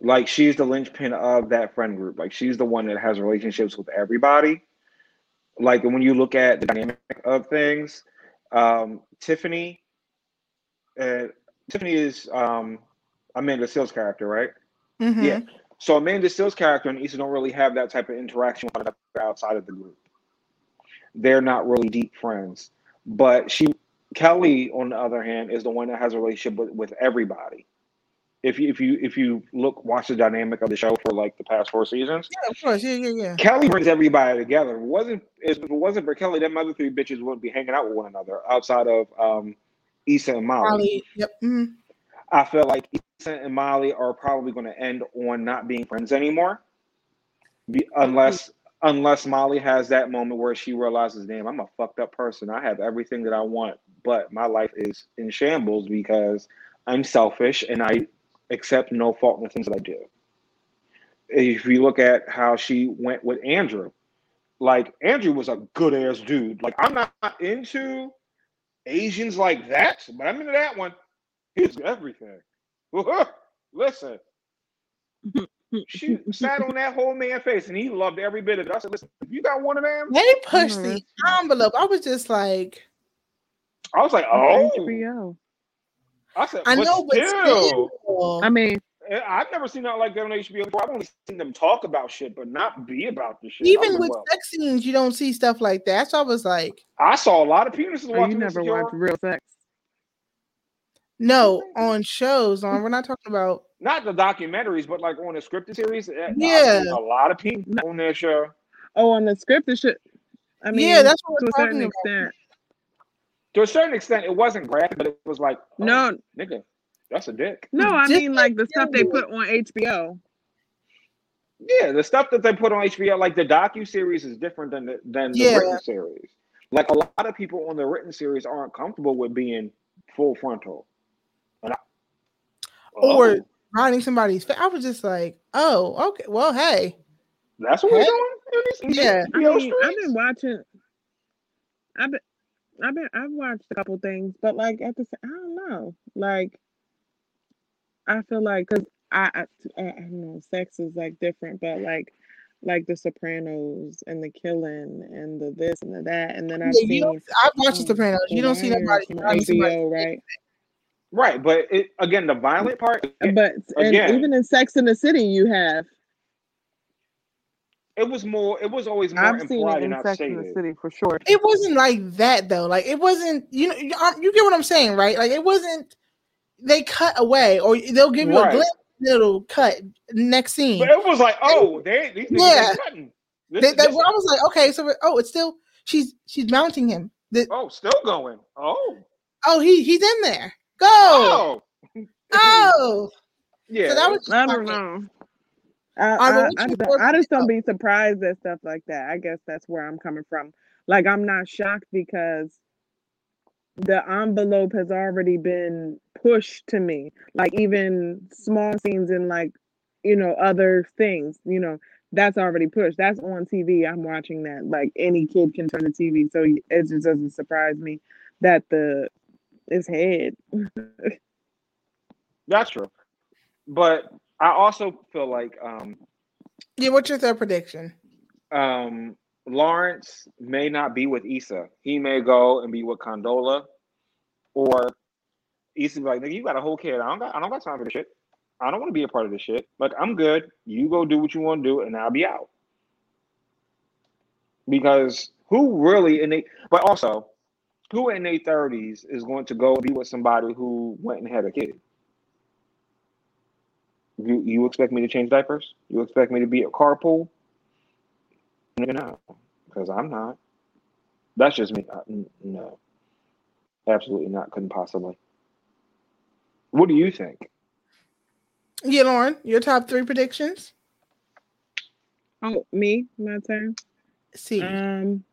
Like she's the linchpin of that friend group. Like she's the one that has relationships with everybody. Like when you look at the dynamic of things, um, Tiffany, uh, Tiffany is um, Amanda Seales' character, right? Mhm. Yeah. So Amanda Seales' character and Issa don't really have that type of interaction with outside of the group. They're not really deep friends. But she Kelly, on the other hand, is the one that has a relationship with, with everybody. If you if you if you look watch the dynamic of the show for like the past four seasons, Yeah, of course. Yeah, yeah, yeah. Kelly brings everybody together. If it wasn't if it wasn't for Kelly, them other three bitches wouldn't be hanging out with one another outside of um Issa and Molly. Molly. Yep. mhm. I feel like Issa and Molly are probably going to end on not being friends anymore, Be, unless unless Molly has that moment where she realizes, "Damn, I'm a fucked up person. I have everything that I want, but my life is in shambles because I'm selfish and I accept no fault in the things that I do." If you look at how she went with Andrew, like Andrew was a good ass dude. Like I'm not into Asians like that, but I'm into that one. He's everything. *laughs* Listen, she sat on that whole man face and he loved every bit of it. I said, listen, if you got one of them, They pushed know, the mm-hmm. envelope. I was just like, I was like, oh. HBO. I said, I but know, but still, still, I mean, I've never seen that like that on HBO before. I've only seen them talk about shit, but not be about the shit. Even with well, sex scenes, you don't see stuff like that. So I was like, I saw a lot of penises oh, you never Insecure. watched Real Sex. No, on shows, on we're not talking about. Not the documentaries, but like on the scripted series. eh, Yeah. a lot of people on that show. Oh, on the scripted shit. I mean, yeah, that's what to we're a certain about. extent. To a certain extent, it wasn't graphic, but it was like, oh, No, nigga, that's a dick. no, I Just mean like the stuff they put on HBO. Yeah, the stuff that they put on HBO, like the docu series, is different than the than the Yeah. written series. Like a lot of people on the written series aren't comfortable with being full frontal. And I, Or Oh, riding somebody's face. I was just like, oh, okay. Well, hey. that's what we're doing. in these- in these Yeah. I mean, I've been watching. I've been, I've been, I've watched a couple things, but like at the, sa- I don't know, like I feel like because I, I, I, I don't know, sex is like different, but like, like The Sopranos and The Killing and the this and the that, and then I've Yeah, seen I've watched The Sopranos. You don't see Wire nobody from riding somebody's HBO, right? Right, but it, again, the violent part, it, But and Again. even in Sex in the City, you have. it was more. It was always more I've seen it in Sex in the. City for sure. It wasn't like that though. Like it wasn't. You know, you, um, get what I'm saying, right? Like it wasn't. They cut away, or they'll give you a Right. glimpse. Little cut next scene. But it was like, oh, they these niggas Yeah. ain't cutting. This, They, they, this- well, I was like, okay, so oh, it's still she's she's mounting him. The, oh, still going. Oh, oh, he he's in there. Go. oh, Oh. *laughs* yeah. So that was I don't know. I, Alright, I, I, just- I just don't be surprised at stuff like that. I guess that's where I'm coming from. Like I'm not shocked because the envelope has already been pushed to me. Like even small scenes in like, you know, other things, you know, that's already pushed. That's on TV. I'm watching that. Like any kid can turn the TV. So it just doesn't surprise me that the his head. *laughs* That's true. But I also feel like um, Yeah, what's your third prediction? um, Lawrence may not be with Issa. He may go and be with Condola, or Issa be like, "Nigga, you got a whole kid. I don't got. I don't got time for this shit. I don't want to be a part of this shit. Like, I'm good. You go do what you want to do, and I'll be out." Because who really in they? But also, who in their thirties is going to go be with somebody who went and had a kid? You you expect me to change diapers? You expect me to be a carpool? No, because I'm not. That's just me. Uh, no, absolutely not. Couldn't possibly. What do you think? Yeah, Lauren, your top three predictions. Oh, me, my turn. See, Um,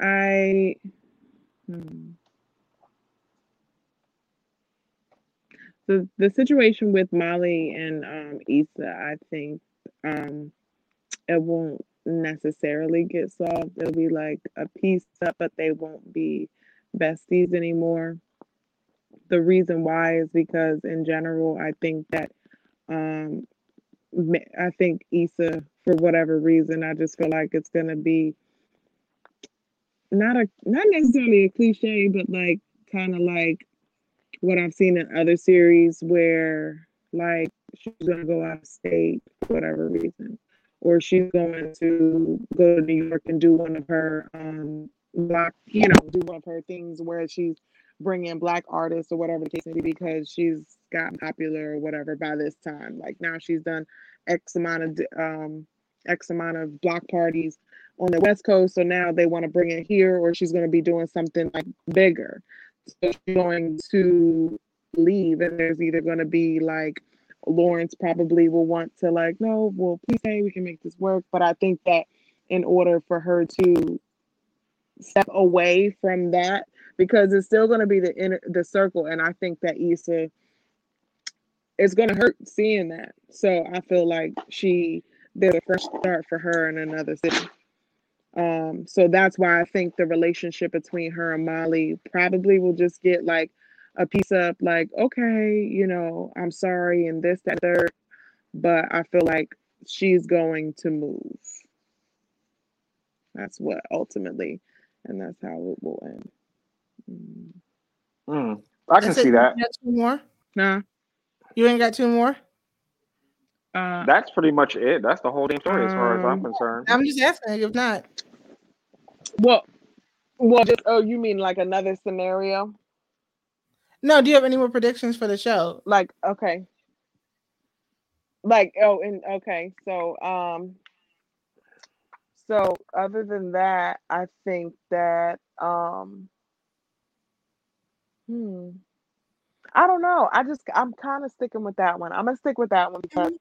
I. Hmm. The the situation with Molly and um Issa, I think um it won't necessarily get solved. It'll be like a piece up, but they won't be besties anymore. The reason why is because in general, I think that um I think Issa, for whatever reason, I just feel like it's gonna be not a not necessarily a cliche, but like kind of like what I've seen in other series where like she's gonna go out of state for whatever reason, or she's going to go to New York and do one of her um black, you know, do one of her things where she's bringing black artists or whatever the case may be because she's gotten popular or whatever by this time. Like now she's done X amount of um X amount of block parties on the West Coast, so now they want to bring it here, or she's going to be doing something like bigger. So she's going to leave, and there's either going to be like Lawrence probably will want to like, no, well, please say we can make this work. But I think that in order for her to step away from that, because it's still going to be the inner the circle, and I think that Issa it's going to hurt seeing that. So I feel like she did a fresh start for her in another city. Um, so that's why I think the relationship between her and Molly probably will just get like a piece up, like, okay, you know, I'm sorry, and this, that, third. But I feel like she's going to move. That's what ultimately, and that's how it will end. Mm. Mm, I can That's it. see that. You got two more. Nah, You ain't got two more. Uh, That's pretty much it. That's the whole damn story, as far as I'm Um, concerned. I'm just asking. If not, well, well, just oh, you mean like another scenario? no. Do you have any more predictions for the show? like okay like oh and okay so um so other than that i think that um hmm i don't know i just i'm kind of sticking with that one i'm gonna stick with that one because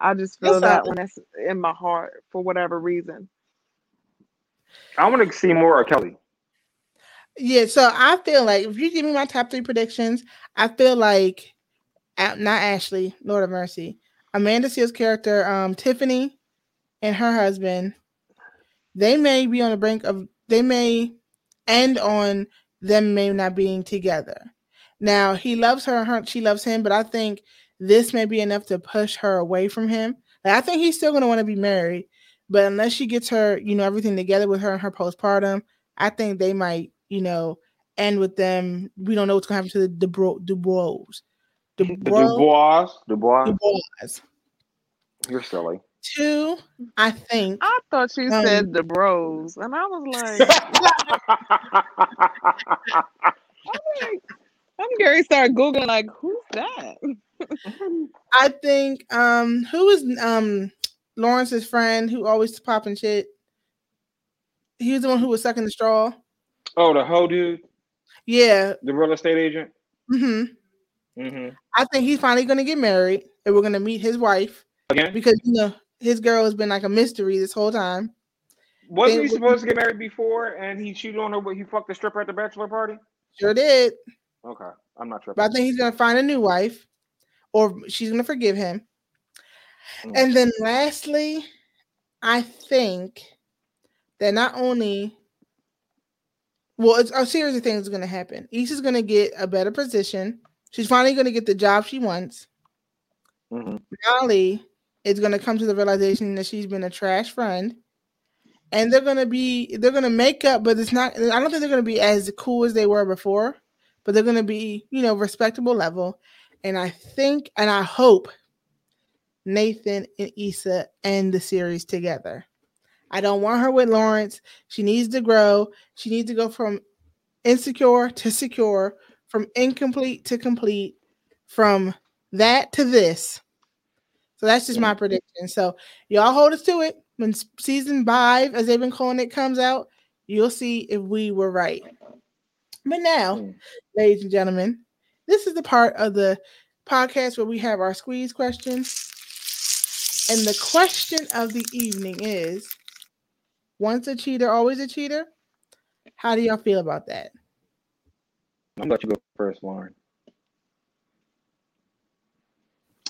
I just feel It's that when one that's in my heart for whatever reason. I want to see more of Kelly. Yeah, so I feel like if you give me my top three predictions, I feel like uh, not Ashley, Lord of Mercy, Amanda Seales' character, um, Tiffany, and her husband, they may be on the brink of. They may end on them may not being together. Now he loves her, her she loves him, but I think this may be enough to push her away from him. Like, I think he's still going to want to be married, but unless she gets her, you know, everything together with her and her postpartum, I think they might, you know, end with them. We don't know what's going to happen to the Dubro- Dubois. The Dubrow- Dubois. Dubois. Dubois. You're silly. Two, I think. I thought you Um, said the bros, and I was like, *laughs* *laughs* I'm like, I'm Gary start googling like, who's that? I think um who is um Lawrence's friend who always popping shit. He was the one who was sucking the straw. oh, the whole dude, Yeah. the real estate agent. hmm hmm I think he's finally gonna get married and we're gonna meet his wife Again, because you know his girl has been like a mystery this whole time. wasn't he supposed to get married before, and he cheated on her, but he fucked the stripper at the bachelor party? Sure did. Okay, I'm not sure. But I think he's gonna find a new wife or she's gonna forgive him. Mm. And then lastly, I think that not only well, it's a series of things is gonna happen. Issa's gonna get a better position. She's finally gonna get the job she wants. Mhm. Is gonna come to the realization that she's been a trash friend. And they're gonna be they're gonna make up, but it's not I don't think they're gonna be as cool as they were before, but they're gonna be, you know, respectable level. And I think and I hope Nathan and Issa end the series together. I don't want her with Lawrence. She needs to grow. She needs to go from insecure to secure, from incomplete to complete, from that to this. So that's just my prediction. So y'all hold us to it. When season five, as they've been calling it, comes out, you'll see if we were right. But now, ladies and gentlemen, this is the part of the podcast where we have our squeeze questions. And the question of the evening is once a cheater, always a cheater? How do y'all feel about that? I'm gonna let you go first, Lauren.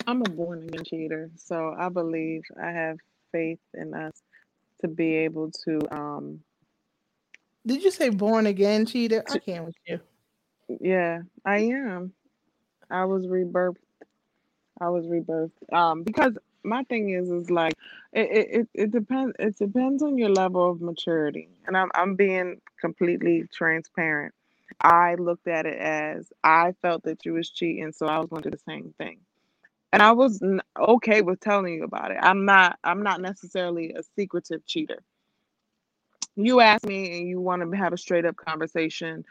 I'm a born again cheater, so I believe I have faith in us to be able to um Did you say born again cheater? I can't with you. Yeah, I am. I was rebirthed. I was rebirthed. Um because my thing is is like it it, it, it depends it depends on your level of maturity. And I'm I'm being completely transparent. I looked at it as I felt that you was cheating, so I was going to do the same thing. And I was okay with telling you about it. I'm not I'm not necessarily a secretive cheater. You ask me and you want to have a straight up conversation.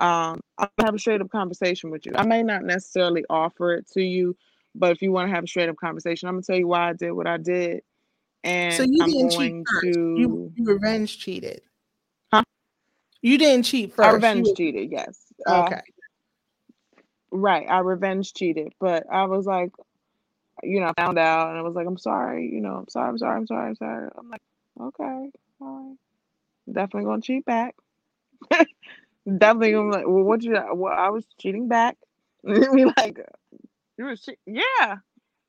Um, I'll have a straight up conversation with you. I may not necessarily offer it to you, but if you want to have a straight up conversation, I'm gonna tell you why I did what I did. And So you I'm didn't cheat first. to You, you revenge cheated. Huh? You didn't cheat first. I revenge was- cheated, yes. Uh, Okay. Right, I revenge cheated, but I was like, you know, I found out and I was like, I'm sorry, you know, I'm sorry, I'm sorry, I'm sorry, I'm sorry. I'm like, okay, all right. Definitely gonna cheat back. *laughs* Definitely gonna like, well, what you, well, I was cheating back. *laughs* Me like, you were cheat, yeah,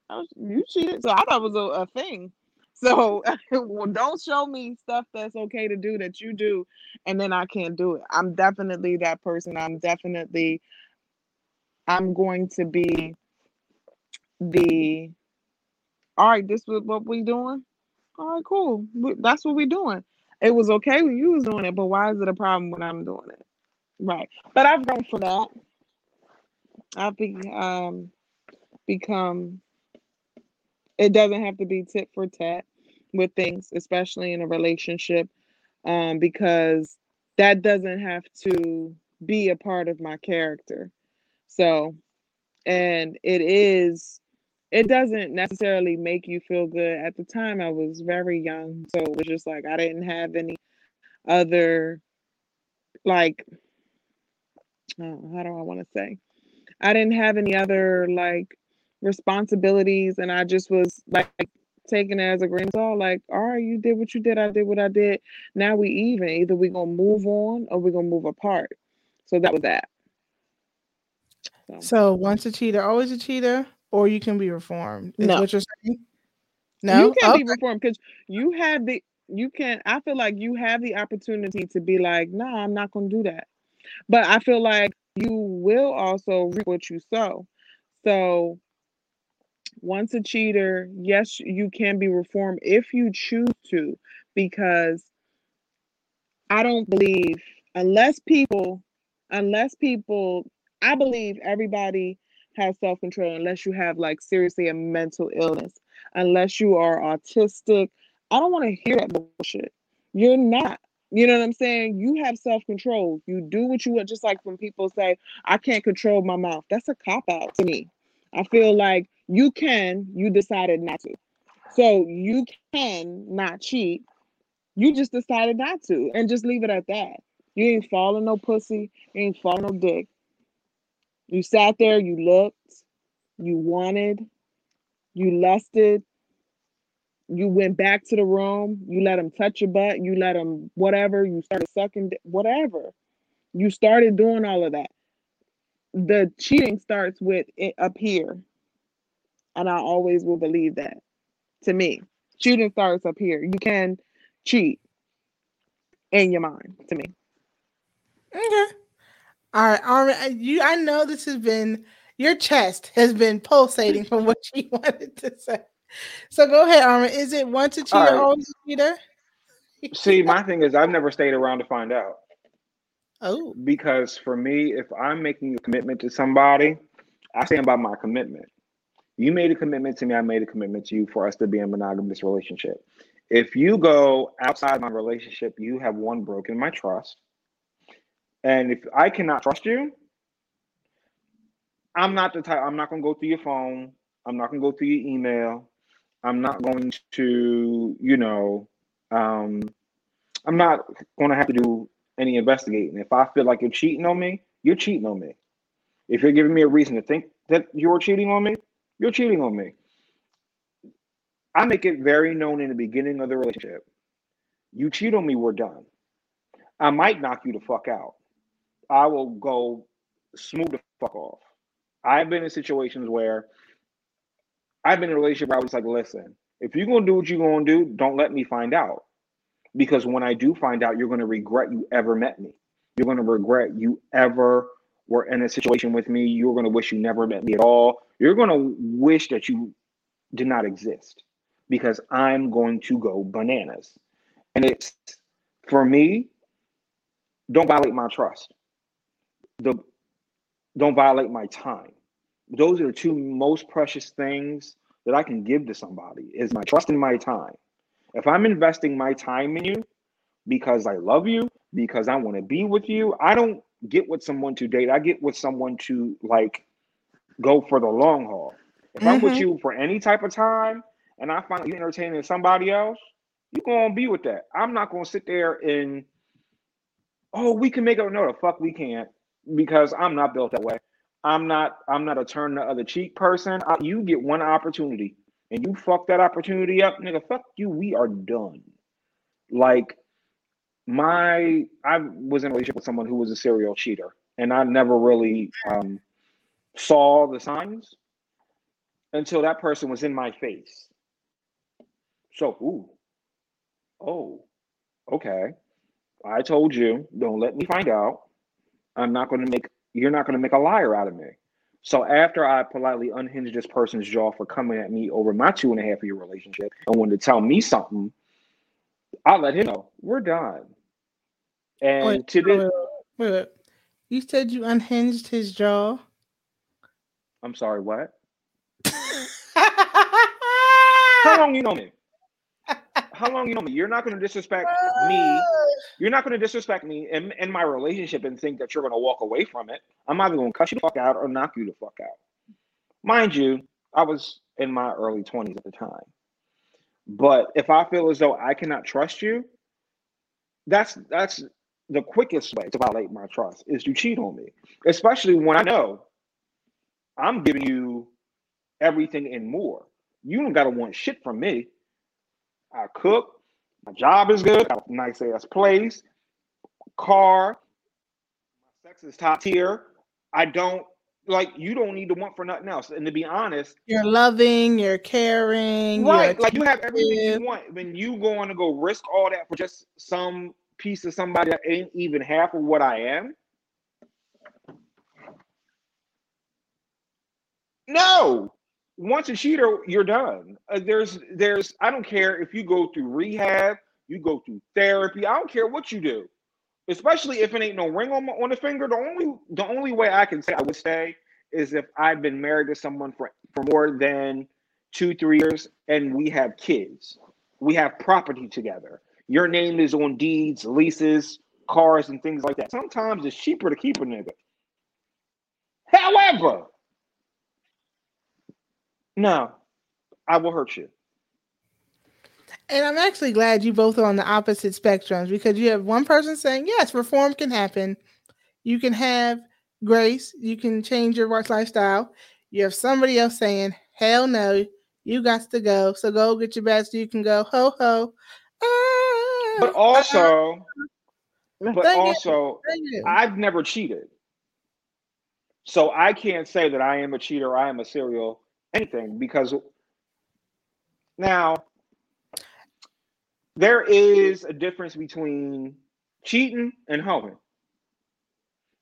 I was, you cheated. So I thought it was a, a thing. So *laughs* well, don't show me stuff that's okay to do that you do, and then I can't do it. I'm definitely that person. I'm definitely I'm going to be the all right, this is what we doing. All right, cool. That's what we doing. It was okay when you was doing it, but why is it a problem when I'm doing it? Right. But I've grown for that. I've be, um become it doesn't have to be tit for tat with things, especially in a relationship, um, because that doesn't have to be a part of my character. So, and it is, it doesn't necessarily make you feel good. At the time, I was very young, so it was just like I didn't have any other, like, uh, how do I want to say? I didn't have any other like responsibilities and I just was like taking it as a grain of salt, like, all right, you did what you did, I did what I did. Now we even. Either we're gonna move on or we're gonna move apart. So that was that. So, So once a cheater, always a cheater, or you can be reformed. Is No. what you're saying? No. you can't Okay. be reformed because you have the you can't. I feel like you have the opportunity to be like, nah, I'm not gonna do that. But I feel like you will also reap what you sow. So once a cheater, yes, you can be reformed if you choose to, because I don't believe unless people, unless people, I believe everybody has self control unless you have like seriously a mental illness, unless you are autistic. I don't want to hear that bullshit. You're not. You know what I'm saying? You have self control. You do what you want. Just like when people say, I can't control my mouth. That's a cop out to me. I feel like you can, you decided not to. So you can not cheat. You just decided not to and just leave it at that. You ain't falling no pussy, you ain't falling no dick. You sat there, you looked, you wanted, you lusted, you went back to the room, you let them touch your butt, you let them whatever, you started sucking, whatever. You started doing all of that. The cheating starts with it up here. And I always will believe that. To me, cheating starts up here. You can cheat in your mind, to me. Okay. All right. All right. You I know this has been your chest has been pulsating from what you *laughs* wanted to say. So go ahead, Armin. Is it once a cheater, All right. always a cheater? *laughs* See, my thing is, I've never stayed around to find out Oh, because for me, if I'm making a commitment to somebody, I stand by my commitment. You made a commitment to me, I made a commitment to you for us to be in a monogamous relationship. If you go outside my relationship, you have one broken my trust. And if I cannot trust you, I'm not the type, I'm not going to go through your phone. I'm not going to go through your email. I'm not going to, you know, um, I'm not going to have to do any investigating. If I feel like you're cheating on me, you're cheating on me. If you're giving me a reason to think that you're cheating on me, you're cheating on me. I make it very known in the beginning of the relationship. You cheat on me, we're done. I might knock you the fuck out. I will go smooth the fuck off. I've been in situations where I've been in a relationship where I was like, listen, if you're gonna do what you're gonna do, don't let me find out. Because when I do find out, you're gonna regret you ever met me. You're gonna regret you ever were in a situation with me. You're gonna wish you never met me at all. You're gonna wish that you did not exist because I'm going to go bananas. And it's for me, don't violate my trust. The don't violate my time. Those are the two most precious things that I can give to somebody is my trust and my time. If I'm investing my time in you because I love you, because I want to be with you, I don't get with someone to date. I get with someone to like go for the long haul. If I'm with Mhm. you for any type of time and I find you entertaining somebody else, you're gonna be with that. I'm not gonna sit there and oh, we can make it. No, the fuck we can't because I'm not built that way. I'm not. I'm not a turn the other cheek person. I, you get one opportunity and you fuck that opportunity up, nigga. Fuck you. We are done. Like my, I was in a relationship with someone who was a serial cheater, and I never really um, saw the signs until that person was in my face. So, ooh, oh, okay. I told you, don't let me find out. I'm not going to make, you're not going to make a liar out of me. So after I politely unhinged this person's jaw for coming at me over my two and a half year relationship and wanted to tell me something, I let him know we're done. And wait, to this, wait, wait. You said you unhinged his jaw. I'm sorry, what? *laughs* How long you know me? How long you know me? You're not going to disrespect uh, me You're not going to disrespect me in, in my relationship and think that you're going to walk away from it. I'm either going to cut you the fuck out or knock you the fuck out. Mind you, I was in my early 20s at the time. But if I feel as though I cannot trust you, that's that's the quickest way to violate my trust is to cheat on me, especially when I know I'm giving you everything and more. You don't gotta want shit from me. I cook, my job is good, I got a nice ass place, car, my sex is top tier. I don't like you don't need to want for nothing else. And to be honest, You're loving, you're caring, you're like you have everything you want. When you going to go risk all that for just some piece of somebody that ain't even half of what I am. No, once a cheater, you're done. Uh, there's, there's. I don't care if you go through rehab, you go through therapy. I don't care what you do, especially if it ain't no ring on my, on the finger. The only, the only way I can say I would stay is if I've been married to someone for for more than two, three years, and we have kids. We have property together. Your name is on deeds, leases, cars, and things like that. Sometimes it's cheaper to keep a nigga. However, no, I will hurt you. And I'm actually glad you both are on the opposite spectrums because you have one person saying, yes, reform can happen. You can have grace. You can change your work lifestyle. You have somebody else saying, hell no, you got to go. So go get your badge so you can go, ho, ho. Ah, But also, but Thank also, you. I've never cheated. So I can't say that I am a cheater, I am a serial anything because now there is a difference between cheating and hoeing.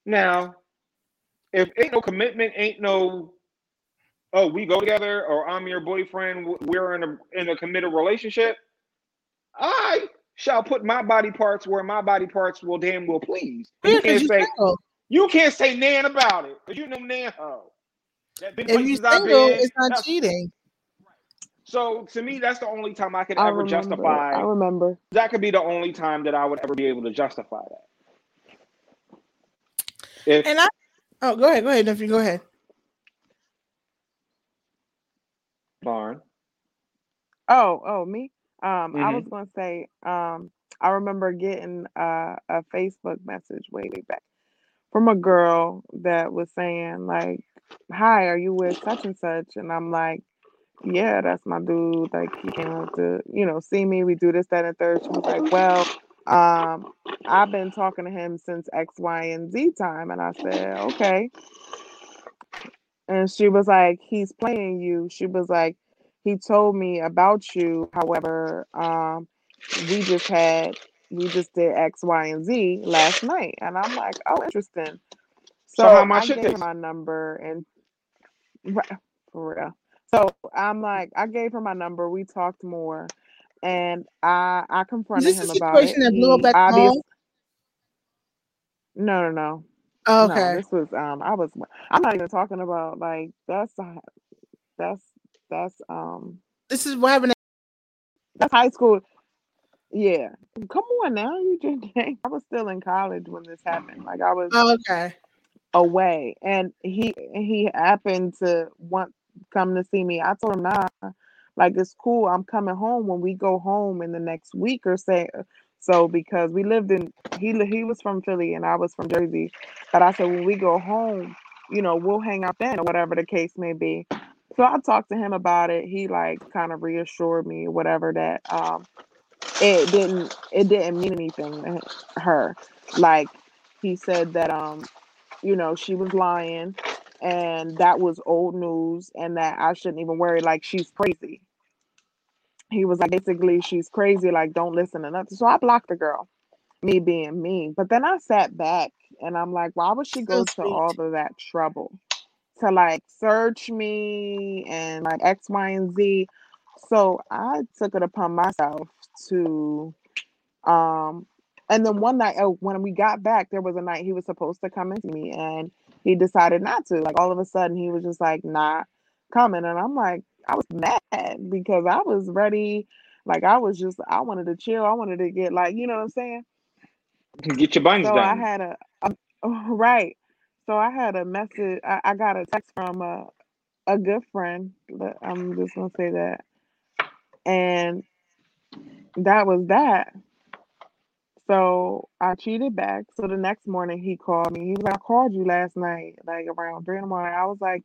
Now, if ain't no commitment, ain't no oh, we go together or I'm your boyfriend, we're in a in a committed relationship, I shall put my body parts where my body parts will damn well please. You can't you say you can't say nan about it because you know nan hoe. That If you places I've single, been. it's not cheating. So to me, that's the only time I could I ever remember. justify. I remember. That could be the only time that I would ever be able to justify that. If And I, oh, go ahead, go ahead, Nephew, go ahead. Barn, Oh, oh, me. Um, I Mhm. was gonna say, um, I remember getting uh, a Facebook message way, way back from a girl that was saying like, "Hi, are you with such and such?" And I'm like, "Yeah, that's my dude. Like, he came up to, you know, see me. We do this, that, and third. She was like, "Well, um, I've been talking to him since X, Y, and Z time." And I said, "Okay." And she was like, "He's playing you." She was like, "He told me about you. However, um, we just had we just did X, Y, and Z last night." And I'm like, "Oh, interesting." So So, how my I shit gave her my number and *laughs* for real. So I'm like, I gave her my number. We talked more, and I I confronted him about it. situation that blew up at. No, no, no, Oh, no. okay. This was um. I was. I'm not even talking about like that's that's that's um This is what happened. that's high school. Yeah, come on now. You just *laughs* I was still in college when this happened. Like I was Oh, okay. away, and he he happened to want come to see me. I told him nah, like it's cool. I'm coming home when we go home in the next week or say so because we lived in he he was from Philly and I was from Jersey, but I said when we go home, you know, we'll hang out then or whatever the case may be. So I talked to him about it. He like kind of reassured me, whatever that um it didn't it didn't mean anything to her. Like he said that um you know she was lying and that was old news and that I shouldn't even worry like she's crazy. He was like basically she's crazy like don't listen to nothing. So I blocked the girl, me being me. But then I sat back and I'm like why would she So go to all of that trouble to like search me and like X Y and Z. So I took it upon myself to um and then one night oh, when we got back there was a night he was supposed to come and see me and he decided not to. Like all of a sudden he was just like not coming and i'm like i was mad because i was ready. Like i was just i wanted to chill. I wanted to get like you know what i'm saying? Get your buns so i had a, a *laughs* right. So i had a message i, I got a text from a, a good friend but i'm just gonna say that. And that was that So I cheated back. So the next morning he called me. He was like, I called you last night, like around three in the morning. I was like,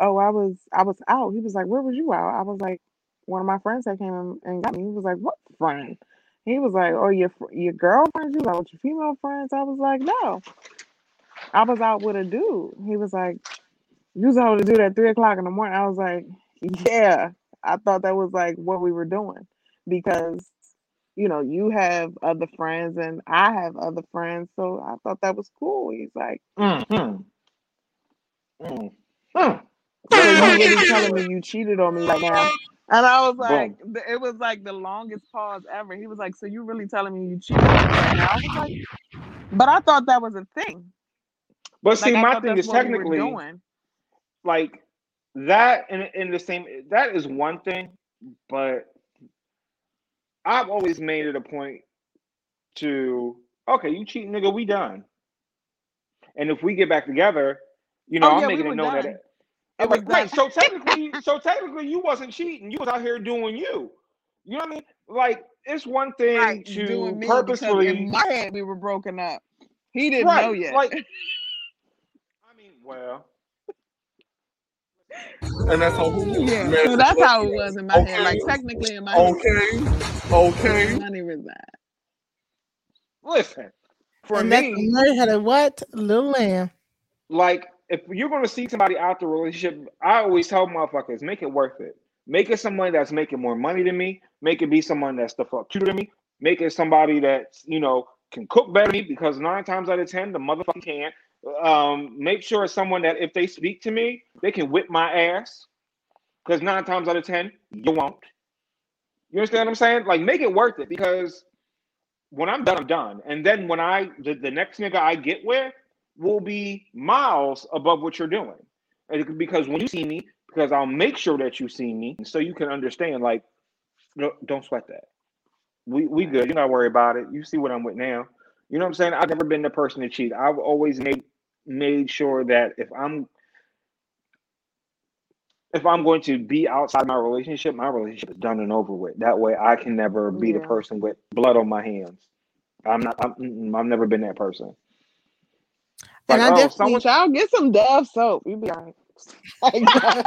"Oh, I was I was out." He was like, "Where was you out?" I was like, "One of my friends that came and got me." He was like, "What friend?" He was like, "Oh, your your girlfriend?" She was like, "With your female friends?" I was like, "No, I was out with a dude." He was like, "You was out with a dude at three o'clock in the morning." I was like, "Yeah." I thought that was like what we were doing because you know you have other friends and I have other friends, so I thought that was cool. He's like, Mm-hmm. Mm-hmm. "So you really telling me you cheated on me right now?" And I was like, Boom. it was like the longest pause ever. He was like, "So you really telling me you cheated on me right now?" I was like, "But I thought that was a thing. But see, Like my thing is we technically doing." like that in in the same that is one thing, but I've always made it a point to okay, you cheat, nigga, we done. And if we get back together, you know, Oh I'm yeah, we making a were note that it, It was right, right. So technically, so technically, you wasn't cheating. You was out here doing you. You know what I mean? Like it's one thing Right, to purposefully, in my head we were broken up. He didn't know yet. Like, *laughs* I mean, well, And that's how who yeah, man, so that's how it was in my head. Like technically in my head, Okay. Okay. money reside. listen. For and that's me, Mary had a what? Little lamb. like if you're going to see somebody out the relationship, I always tell motherfuckers, make it worth it. Make it someone that's making more money than me. Make it be someone that's the fuck cuter than me. Make it somebody that's you know can cook better than me because nine times out of ten the motherfucker can't. Um, make sure it's someone that if they speak to me, they can whip my ass because nine times out of ten you won't. You understand what I'm saying? Like make it worth it because when I'm done, I'm done. And then when I the, the next nigga I get with will be miles above what you're doing. And because when you see me, because I'll make sure that you see me so you can understand, like, no, don't sweat that. We we good. You're not worried about it. You see what I'm with now. You know what I'm saying? I've never been the person to cheat. I've always made made sure that if I'm if I'm going to be outside my relationship, my relationship is done and over with. That way, I can never be the person with blood on my hands. I'm not. I'm, I've never been that person. And Like, I oh, definitely- someone. Child, get some Dove soap. You be all right. *laughs* Like, *laughs* uh,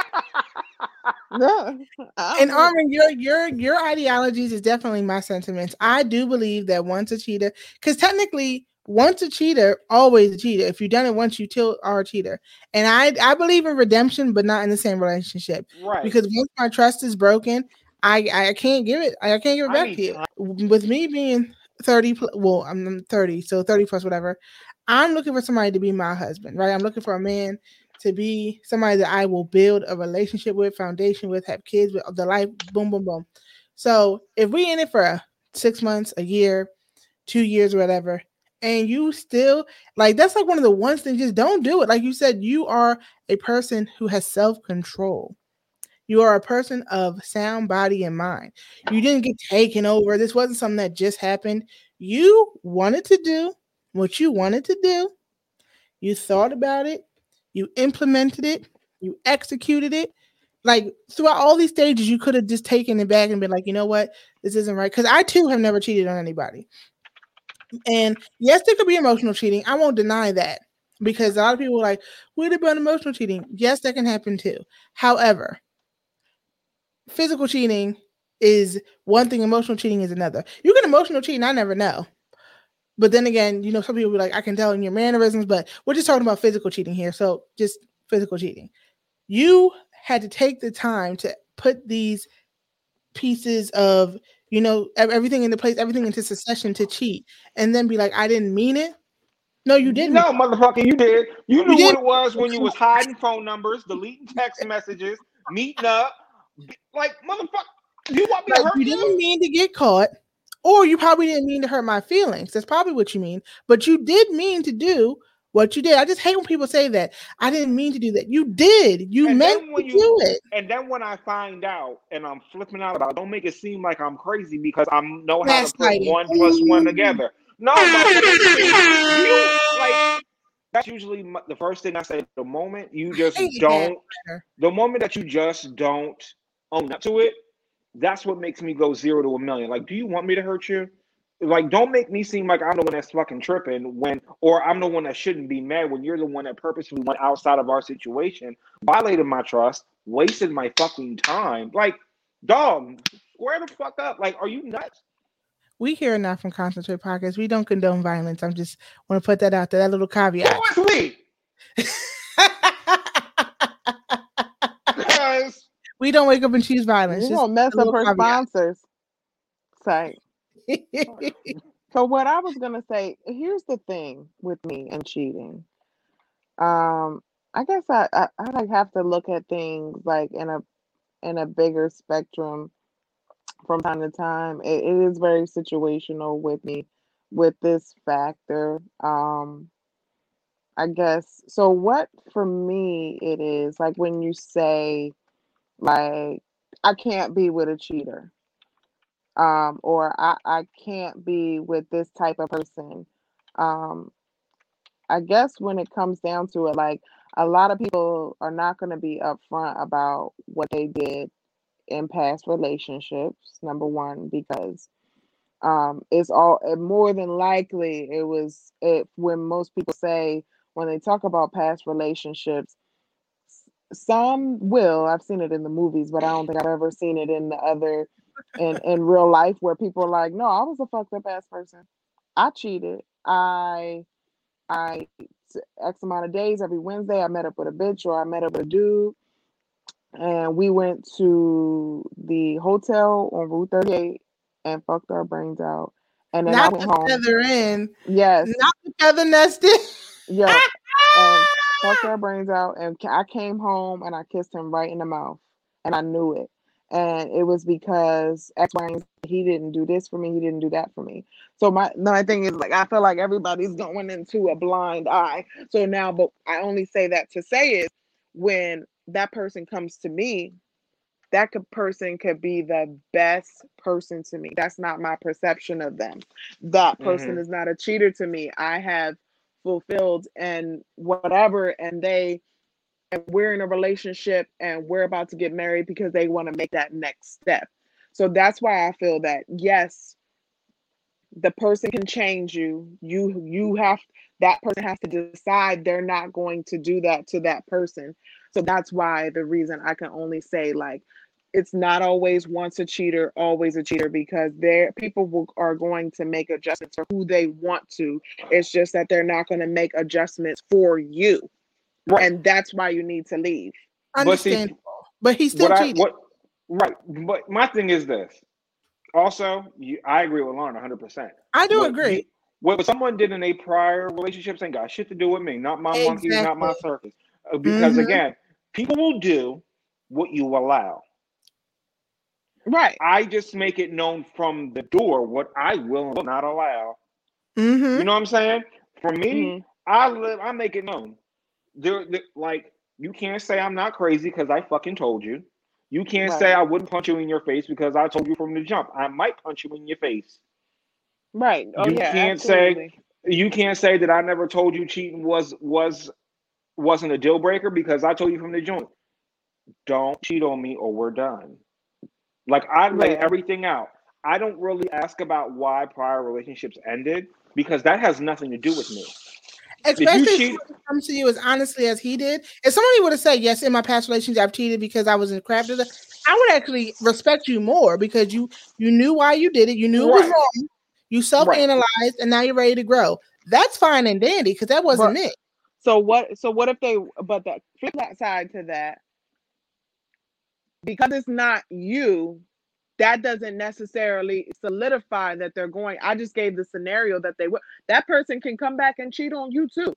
no, *laughs* And. Armin, your your your ideologies is definitely my sentiments. I do believe that once a cheater, because technically, once a cheater, always a cheater. If you've done it once, you still are a cheater. And I I believe in redemption, but not in the same relationship. Right. Because once my trust is broken, I I can't give it. I can't give it I back need to you. With me being thirty, well, I'm thirty, so thirty plus whatever. I'm looking for somebody to be my husband, right? I'm looking for a man to be somebody that I will build a relationship with, foundation with, have kids with, the life, boom, boom, boom. So if we in it for six months, a year, two years, whatever, and you still like that's like one of the ones things, just don't do it. Like you said, you are a person who has self-control. You are a person of sound body and mind. You didn't get taken over. This wasn't something that just happened. You wanted to do what you wanted to do. You thought about it. You implemented it. You executed it. Like throughout all these stages, you could have just taken it back and been like, you know what, this isn't right. Because I too have never cheated on anybody. And yes, there could be emotional cheating. I won't deny that because a lot of people are like, what about emotional cheating? Yes, that can happen too. However, physical cheating is one thing, emotional cheating is another. You can emotional cheat, and I never know. But then again, you know, some people be like, I can tell in your mannerisms, but we're just talking about physical cheating here. So just physical cheating. You had to take the time to put these pieces of, you know, ev- everything into place, everything into succession to cheat, and then be like, I didn't mean it. No, you didn't. No, motherfucker, you did. You knew did. what it was when you was *laughs* hiding phone numbers, deleting text messages, meeting up. Like, motherfucker, you want me to hurt you you? didn't mean to get caught, or you probably didn't mean to hurt my feelings. That's probably what you mean. But you did mean to do what you did. I just hate when people say that. I didn't mean to do that. You did. You And meant to you- do it. And then when I find out and I'm flipping out about it, don't make it seem like I'm crazy because I know how to put Gaslighting. one plus one together. No, *laughs* you like that's usually my, the first thing I say. The moment you just don't, the moment that you just don't own up to it, that's what makes me go zero to a million. Like, do you want me to hurt you? like don't make me seem like I'm the one that's fucking tripping when or I'm the one that shouldn't be mad when you're the one that purposely went outside of our situation, violated my trust, wasted my fucking time. Like, dog, square the fuck up. Like, are you nuts? We here enough from Concentrate Podcast. We don't condone violence. I'm just want to put that out there. That little caveat. Who is we? *laughs* Because we don't wake up and choose violence. You gonna mess up her sponsors. Say. *laughs* So what I was gonna say, here's the thing with me and cheating. Um, I guess I, I I like have to look at things like in a in a bigger spectrum from time to time. It, it is very situational with me with this factor. Um, I guess so. What for me it is like when you say like I can't be with a cheater um, or I, I can't be with this type of person. Um, I guess when it comes down to it, like a lot of people are not going to be upfront about what they did in past relationships. Number one, because um, it's all more than likely it was it when most people say when they talk about past relationships. Some will. I've seen it in the movies, but I don't think I've ever seen it in the other in in real life where people are like, no, I was a fucked up ass person. I cheated. I I X amount of days every Wednesday I met up with a bitch or I met up with a dude and we went to the hotel on Route 38 and fucked our brains out. And then I Not went the home. feather in, Yes, not the feather nested. yeah. *laughs* And um, fucked our brains out. And I came home and I kissed him right in the mouth. And I knew it. And it was because X, Y, he didn't do this for me. He didn't do that for me. So my my thing is like I feel like everybody's going into a blind eye. So now, but I only say that to say is when that person comes to me, that could, person could be the best person to me. That's not my perception of them. That person Mhm. is not a cheater to me. I have fulfilled and whatever, and they and we're in a relationship and we're about to get married because they want to make that next step. So that's why I feel that yes, the person can change you. You you have that person has to decide they're not going to do that to that person. So that's why the reason I can only say like it's not always once a cheater, always a cheater because there people will, are going to make adjustments for who they want to. It's just that they're not going to make adjustments for you, right. and that's why you need to leave. But see, Understandable. But he's still what I what right. But my thing is this. Also, you, I agree with Lauren 100. percent I do what agree. you- what someone did in a prior relationship ain't got shit to do with me, not my monkeys, not my circus. Uh, Because Mhm. again, people will do what you allow. Right. I just make it known from the door what I will and will not allow. hmm You know what I'm saying? For me, Mhm. I live. I make it known. There, like you can't say I'm not crazy because I fucking told you. You can't say I wouldn't punch you in your face because I told you from the jump. I might punch you in your face. Right. Oh You yeah. can't say- You can't say that I never told you cheating was was wasn't a deal breaker because I told you from the joint. Don't cheat on me or we're done. Like I lay Yeah. everything out. I don't really ask about why prior relationships ended because that has nothing to do with me. Especially if cheat- someone comes to you as honestly as he did. If somebody would have said, Yes, in my past relationship, I've cheated because I was in crap, I would actually respect you more because you you knew why you did it, you knew it was wrong, you self-analyzed, and now you're ready to grow. That's fine and dandy because that wasn't it. So what? So what if they? But the flip side to that, because it's not you, that doesn't necessarily solidify that they're going. I just gave the scenario that they would. That person can come back and cheat on you too.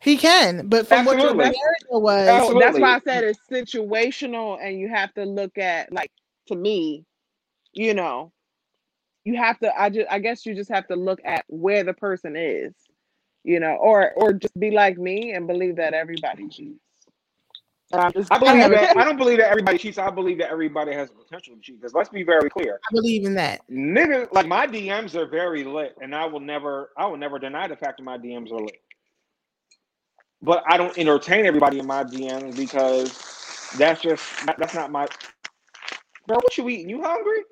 He can, but from what your Absolutely. scenario was, Absolutely. That's why I said it's situational, and you have to look at like to me, you know, you have to. I just, I guess you just have to look at where the person is, you know, or or just be like me and believe that everybody cheats. And I'm just I believe that I don't believe that everybody cheats. I believe that everybody has the potential to cheat. Because let's be very clear, I believe in that. nigga, like my DMs are very lit, and I will never, I will never deny the fact that my DMs are lit. But I don't entertain everybody in my DMs because that's just that's not my. Bro, what you eating? You hungry?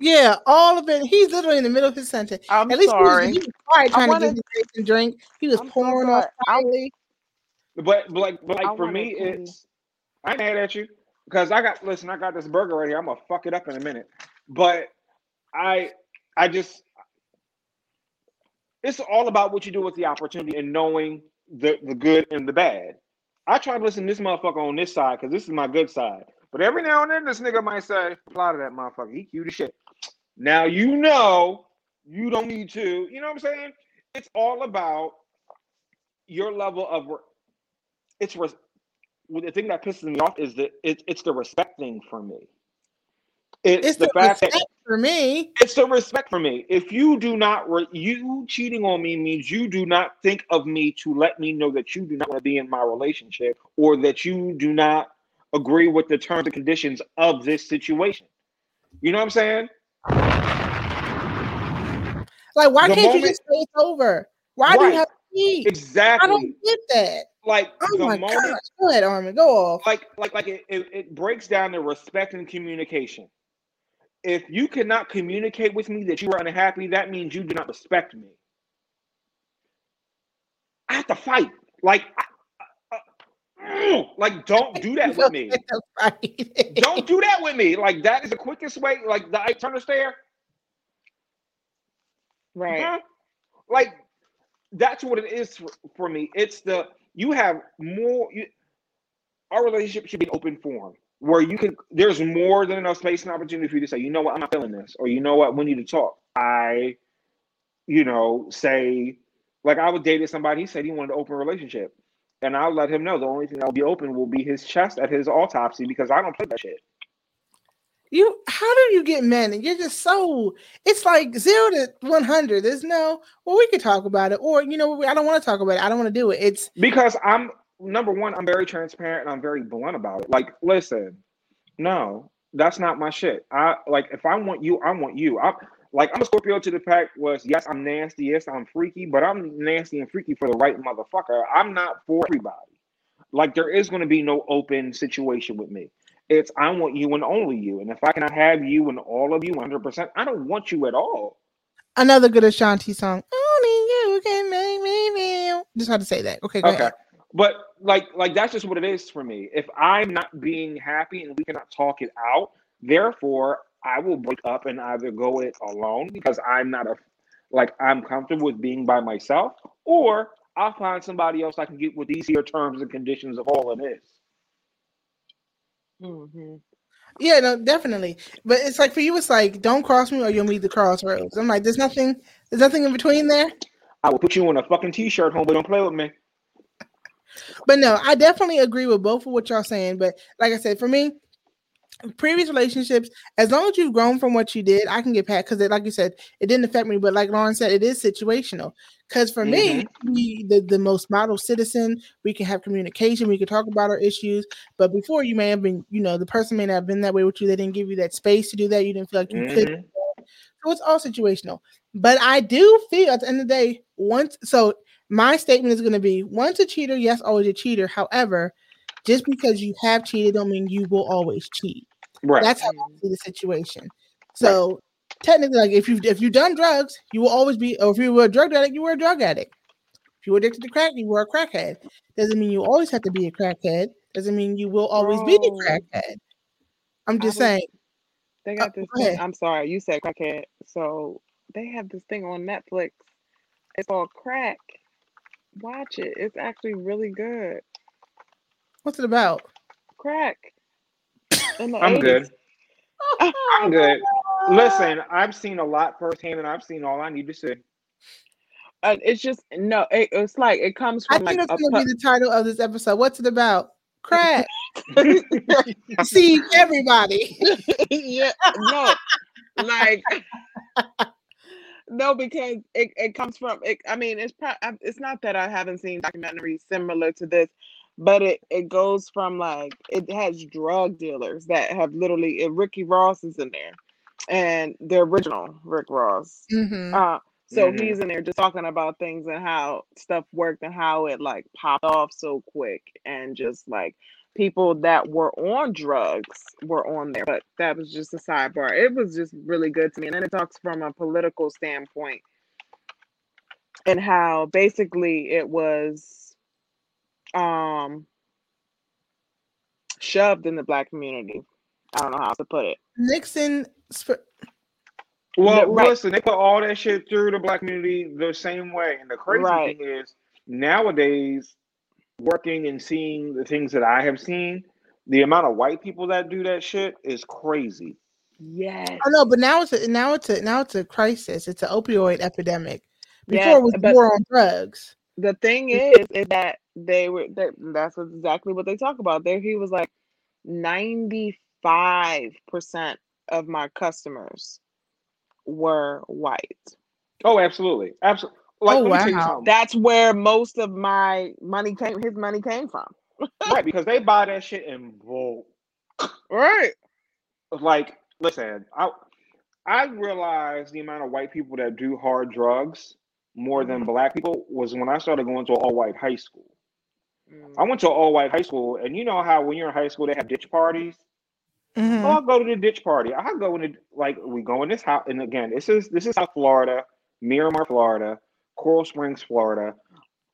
Yeah, all of it. He's literally in the middle of his sentence. I'm At least he was, sorry. he was quiet I trying to wanna- get his drink. He was I'm so pouring off sorry. But, but like, but I like for me, it's I ain't mad at you because I got listen. I got this burger right here. I'm gonna fuck it up in a minute. But I, I just, it's all about what you do with the opportunity and knowing the the good and the bad. I try to listen to this motherfucker on this side because this is my good side. But every now and then, this nigga might say, "Apply to that motherfucker. He cute as shit." Now you know you don't need to. You know what I'm saying? It's all about your level of. re- It's the thing that pisses me off is that it, it's the respect thing for me. It's, It's the, the fact that for me. it's the respect for me. If you do not, re- you cheating on me means you do not think of me to let me know that you do not want to be in my relationship or that you do not agree with the terms and conditions of this situation. You know what I'm saying? Like, why The can't you just say it's over? Why do you have to cheat? I don't get that. Like Oh the my moment, gosh. Go ahead, Armin. Go off. like like like it, it, it breaks down to respect and communication. If you cannot communicate with me that you are unhappy, that means you do not respect me. I have to fight. Like, I, I- I- like don't do that with me. *laughs* Don't do that with me. Like that is the quickest way. Like the Ike Turner stare. Right. Like that's what it is for, for me. It's the you have more. You, our relationship should be open forum where you can. There's more than enough space and opportunity for you to say, you know what, I'm not feeling this, or you know what, we need to talk. I, you know, say like I would dated somebody. He said he wanted an open relationship, and I'll let him know the only thing that'll be open will be his chest at his autopsy because I don't play that shit. You how do you get men? And you're just so it's like zero to one hundred. There's no well, we could talk about it, or you know, I don't want to talk about it. I don't want to do it. It's because I'm number one, I'm very transparent and I'm very blunt about it. Like, listen, no, that's not my shit. I like if I want you, I want you. I'm like I'm a Scorpio to the pack was yes, I'm nasty, yes, I'm freaky, but I'm nasty and freaky for the right motherfucker. I'm not for everybody. Like there is gonna be no open situation with me. It's I want you and only you. And if I cannot have you and all of you 100%, I don't want you at all. another good Ashanti song. Only you can make me feel. Just had to say that. Okay, go Okay. ahead. But like like that's just what it is for me. If I'm not being happy and we cannot talk it out, therefore I will break up and either go it alone because I'm not a like I'm comfortable with being by myself, or I'll find somebody else I can get with easier terms and conditions of all of this. Hmm Yeah, no, definitely. But it's like for you, it's like don't cross me or you'll meet the crossroads. I'm like, there's nothing, there's nothing in between there. I will put you in a fucking t-shirt home, but don't play with me. But no, I definitely agree with both of what y'all saying. But like I said, for me, previous relationships, as long as you've grown from what you did, I can get past because, like you said, it didn't affect me. But like Lauren said, it is situational. Because for me, we the, the most model citizen, we can have communication, we can talk about our issues. But before, you may have been, you know, the person may not have been that way with you. They didn't give you that space to do that. You didn't feel like you could. Mhm. So it's all situational. But I do feel at the end of the day, once so my statement is going to be once a cheater, yes, always a cheater. However, just because you have cheated don't mean you will always cheat. Right. That's how I see the situation. So technically, like if you if you've done drugs, you will always be. Or if you were a drug addict, you were a drug addict. If you were addicted to crack, you were a crackhead. Doesn't mean you always have to be a crackhead. Doesn't mean you will always be a crackhead. I'm just was- saying. They Uh, got this go thing. ahead. I'm sorry, you said crackhead. So they have this thing on Netflix. It's called Crack. Watch it. It's actually really good. What's it about? Crack. I'm 80s. good. *laughs* I'm good. Listen, I've seen a lot firsthand, and I've seen all I need to see. Uh, it's just no. It, it's like it comes from. I think like that's gonna be the title of this episode. What's it about? Crack. *laughs* *laughs* See everybody. yeah, no, like no, because it, it comes from. It, I mean, it's pro- it's not that I haven't seen documentaries similar to this, but it it goes from like it has drug dealers that have literally. And Ricky Ross is in there, and the original Rick Ross. Mhm. Uh, so Mhm. he's in there just talking about things and how stuff worked and how it like popped off so quick and just like people that were on drugs were on there. But that was just a sidebar. It was just really good to me. And then it talks from a political standpoint and how basically it was um shoved in the black community. I don't know how to put it. Nixon. sp- Well, right. listen, they put all that shit through the black community the same way. And the crazy Right. thing is, nowadays, working and seeing the things that I have seen, the amount of white people that do that shit is crazy. Yes. Oh no, but now it's a now it's a now it's a crisis. It's an opioid epidemic. Before Yes, it was but- war on drugs. The thing is, is that they were that that's what, exactly what they talk about. There he was like 95% of my customers were white. Oh, absolutely, absolutely. Like, Oh, let me tell you wow. That's where most of my money came his money came from. right, *laughs* because they buy that shit in bulk. Right. Like, listen, I I realize the amount of white people that do hard drugs more than Mhm. black people was when I started going to an all white high school. Mm. I went to an all white high school, and you know how when you're in high school they have ditch parties. Mhm. Oh, I'll go to the ditch party. I go in the like we go in this house, and again, this is this is South Florida, Miramar, Florida, Coral Springs, Florida.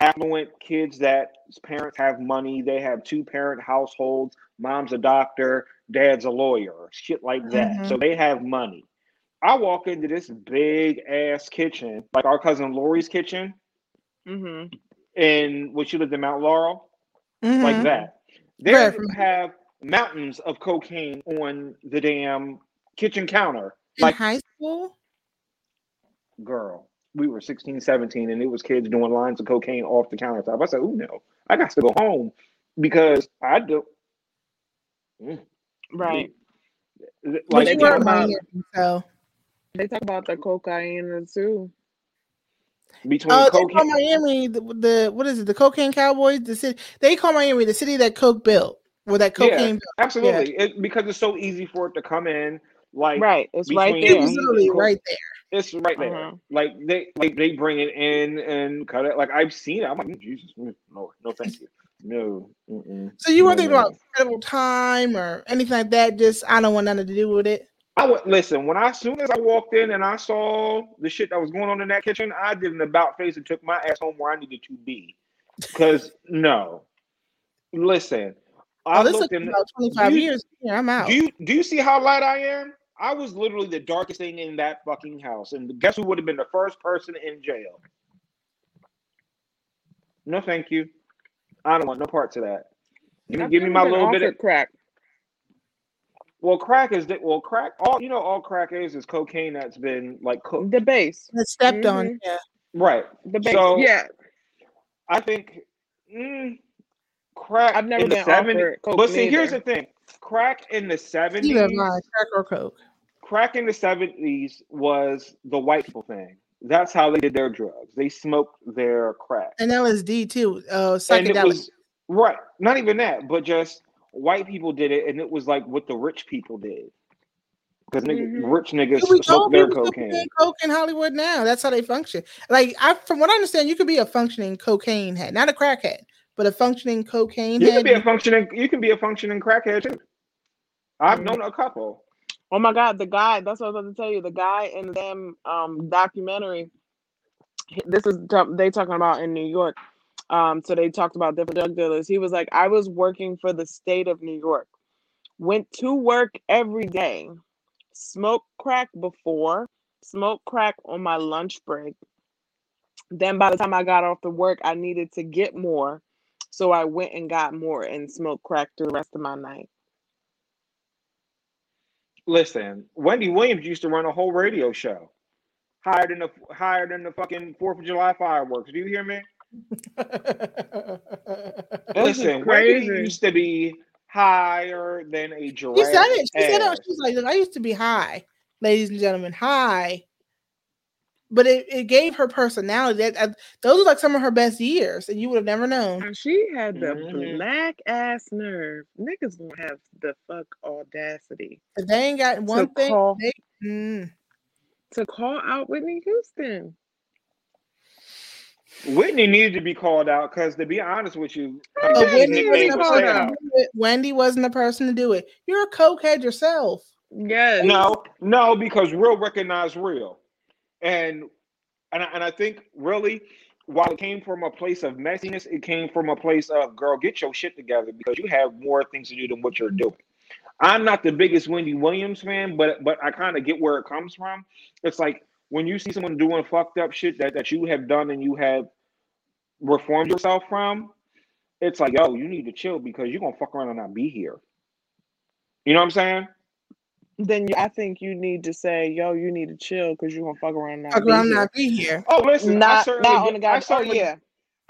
Affluent kids that parents have money. They have two parent households. Mom's a doctor, dad's a lawyer, shit like that. So they have money. I walk into this big ass kitchen, like our cousin Lori's kitchen, Mhm. in when she lived in Mount Laurel like Mhm. that. There Right, from- have mountains of cocaine on the damn kitchen counter. In Like, high school? girl, we were 16, 17, and it was kids doing lines of cocaine off the countertop. I said, oh no, I got to go home because I do. Mm. Right. Like, But they you were in about- Miami, so They talk about the cocaine too. between oh, they call. Miami the, the what is it? The cocaine cowboys. The city they call Miami the city that coke built, where that Yeah. cocaine. built. Absolutely. It, because it's so easy for it to come in. Like, Right. It's right between- It there. was literally right there. It's right there. Uh-huh. Like they like they bring it in and cut it. Like I've seen it. I'm like, "Mm, Jesus, mm, no, no, thank you. No. Mm-mm. So you weren't No, thinking no, about incredible time or anything like that. Just I don't want nothing to do with it. I would listen when I as soon as I walked in and I saw the shit that was going on in that kitchen, I did an about face and took my ass home where I needed to be. Because no, listen, I Oh, this looked in. about twenty five years. Yeah, I'm out. Do you do you see how light I am? I was literally the darkest thing in that fucking house, and guess who would have been the first person in jail? No, thank you. I don't want no parts of that. Give me, give me my little bit of crack. Well, crack is that well, crack. All you know, all crack is is cocaine that's been like cooked, The base. That stepped on. Mhm. Yeah. right? The base. So- yeah. I think mm, crack I've never in the been 70s. offered coke But see, here's the thing: crack in the Either seventies, mine, crack or coke. crack in the seventies was the white people thing. That's how they did their drugs. They smoked their crack, And LSD too. Uh, and it psychedelic. was right. Not even that, but just white people did it, and it was like what the rich people did. Because Mhm. rich niggas Yeah, we smoked their cocaine. cocaine. coke in Hollywood now. That's how they function. Like I, from what I understand, you could be a functioning cocaine head, not a crackhead, but a functioning cocaine You can be a functioning. You can be a functioning crackhead too. I've Mhm. known a couple. Oh my god, the guy, that's what I was about to tell you. The guy in the damn um documentary. This is they talking about in New York. Um, so they talked about different drug dealers. He was like, I was working for the state of New York, went to work every day, smoked crack before, smoked crack on my lunch break. Then by the time I got off the work, I needed to get more. So I went and got more and smoked crack through the rest of my night. Listen, Wendy Williams used to run a whole radio show. Higher than the higher than the fucking Fourth of July fireworks. Do you hear me? *laughs* This is Listen, Wendy used to be higher than a giraffe. She said it. She said it. She's like, "Look, I used to be high, ladies and gentlemen, high. But it, it gave her personality. That uh, those are like some of her best years, and you would have never known. And she had the Mhm. black ass nerve. Niggas won't have the fuck audacity If they ain't got one to thing, call they, mm, to call out Whitney Houston. Whitney needed to be called out because, to be honest with you, But But these Wendy wasn't nicknames the person out. to do it. Wendy wasn't the person to do it. You're a cokehead yourself. Yes. No, no, because real recognize real, and and I, and I think really, while it came from a place of messiness, it came from a place of girl, get your shit together because you have more things to do than what you're doing. I'm not the biggest Wendy Williams fan, but but I kind of get where it comes from. It's like when you see someone doing fucked up shit that, that you have done and you have reformed yourself from, it's like, yo, you need to chill because you're gonna fuck around and not be here. You know what I'm saying? Then I think you need to say, "Yo, you need to chill because you're gonna fuck around and not Fuck be around, here." not be here. Oh, listen, I Not certainly, not on the get- guy. I Oh yeah,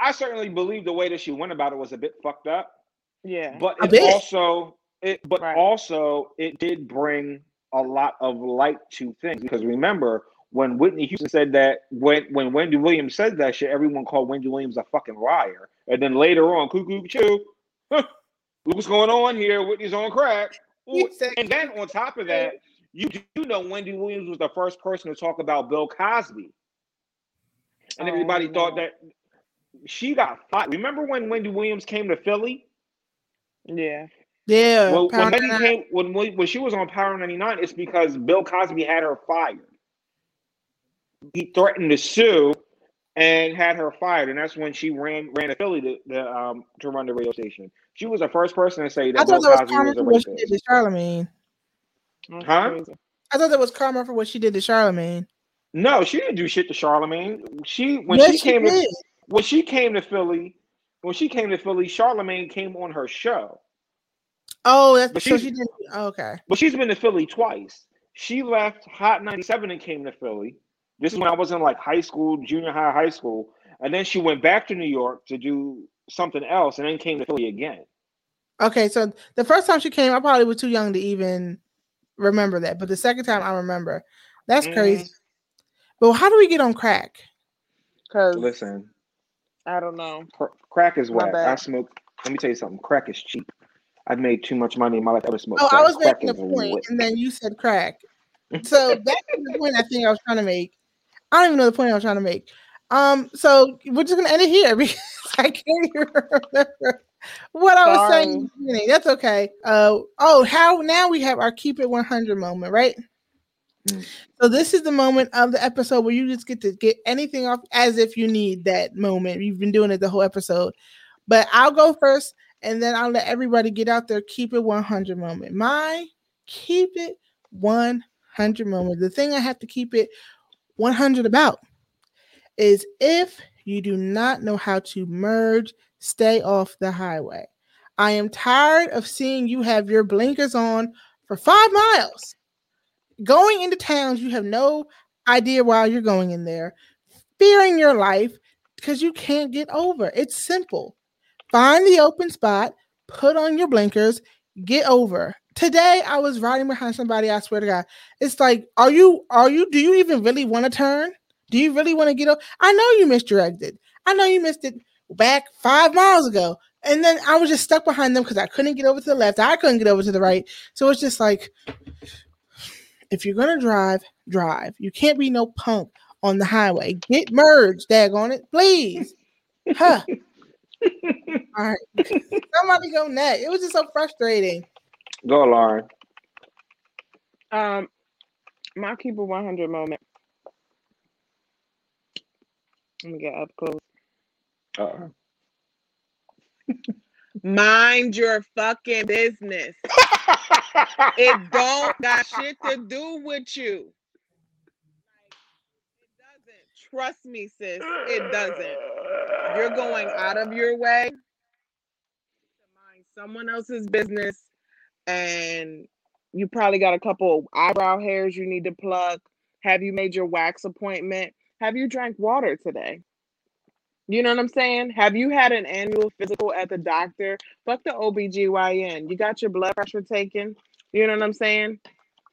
I certainly believe the way that she went about it was a bit fucked up, yeah. but it also it but Right. also it did bring a lot of light to things because remember when Whitney Houston said that when when Wendy Williams said that shit, everyone called Wendy Williams a fucking liar, and then later on, cuckoo choo, huh, look what's going on here. Whitney's on crack, Ooh, and then on top of that, you do know Wendy Williams was the first person to talk about Bill Cosby, and Oh, everybody thought that she got fired. Remember when Wendy Williams came to Philly? Yeah. Yeah. Well, when Wendy came, when when when she was on Power 99, it's because Bill Cosby had her fired. He threatened to sue and had her fired, and that's when she ran ran to Philly to, to um to run the radio station. She was the first person to say I that thought Bill that was Cosby karma was a for what she did to Charlamagne. Huh? I thought that was karma for what she did to Charlamagne. No, she didn't do shit to Charlamagne. She when yes, she came to when she came to Philly, when she came to Philly, Charlamagne came on her show. Oh, that's But so she did. oh, okay. But she's been to Philly twice. She left Hot 97 and came to Philly. This is when I was in like high school, junior high, high school. And then she went back to New York to do something else and then came to Philly again. Okay, so the first time she came, I probably was too young to even remember that. But the second time, I remember. That's Mhm. crazy. But how do we get on crack? Cause Listen, I don't know. cr- crack is My whack. I smoke. Let me tell you something. Crack is cheap. I've made too much money in my life to ever smoke Oh, crack. I was crack making a point, lit. and then you said crack. *laughs* So that's the point I think I was trying to make. I don't even know the point I was trying to make. Um, so we're just gonna end it here *laughs* because I can't even remember what I was saying. in the beginning. That's okay. Uh oh, how now we have our keep it 100 moment, right? Mm. So this is the moment of the episode where you just get to get anything off as if you need that moment. You've been doing it the whole episode, but I'll go first, and then I'll let everybody get out there. keep it 100 moment. My keep it 100 moment. The thing I have to keep it 100 about is if you do not know how to merge, stay off the highway. I am tired of seeing you have your blinkers on for five miles. Going into towns you have no idea why you're going in there, fearing your life because you can't get over. It's simple. Find the open spot, put on your blinkers, get over. Today I was riding behind somebody, I swear to God. It's like, are you are you do you even really want to turn? Do you really want to get up? I know you misdirected. I know you missed it back five miles ago. And then I was just stuck behind them because I couldn't get over to the left. I couldn't get over to the right. So it's just like, if you're gonna drive, drive. You can't be no punk on the highway. Get merged, dag on it, please. Huh. *laughs* All right. *laughs* Somebody go next. It was just so frustrating. Go, Lauren. Um, my keeper 100 moment. Let me get up close. Uh-uh. *laughs* Mind your fucking business. It don't got shit to do with you. It doesn't. Trust me, sis. It doesn't. You're going out of your way to mind someone else's business, and you probably got a couple eyebrow hairs you need to pluck. Have you made your wax appointment? Have you drank water today? You know what I'm saying? Have you had an annual physical at the doctor? Fuck the OBGYN. You got your blood pressure taken? You know what I'm saying?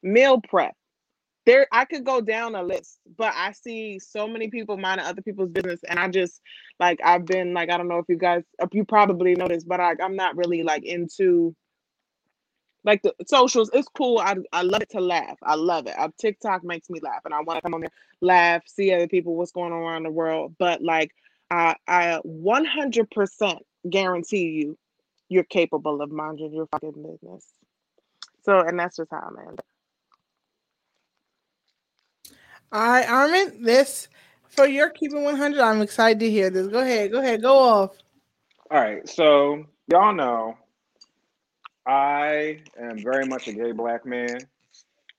Meal prep. There I could go down a list, but I see so many people minding other people's business and I just like I've been like I don't know if you guys you probably noticed, but I, I'm not really like into like the socials. It's cool. I I love it to laugh. I love it. Uh, TikTok makes me laugh and I want to come on there, laugh, see other people, what's going on around the world. But like I I 100% guarantee you, you're capable of minding your fucking business. So, and that's just how I'm at. All right, Armin, this for your keeping 100. I'm excited to hear this. Go ahead, go ahead, go off. All right, so y'all know I am very much a gay black man,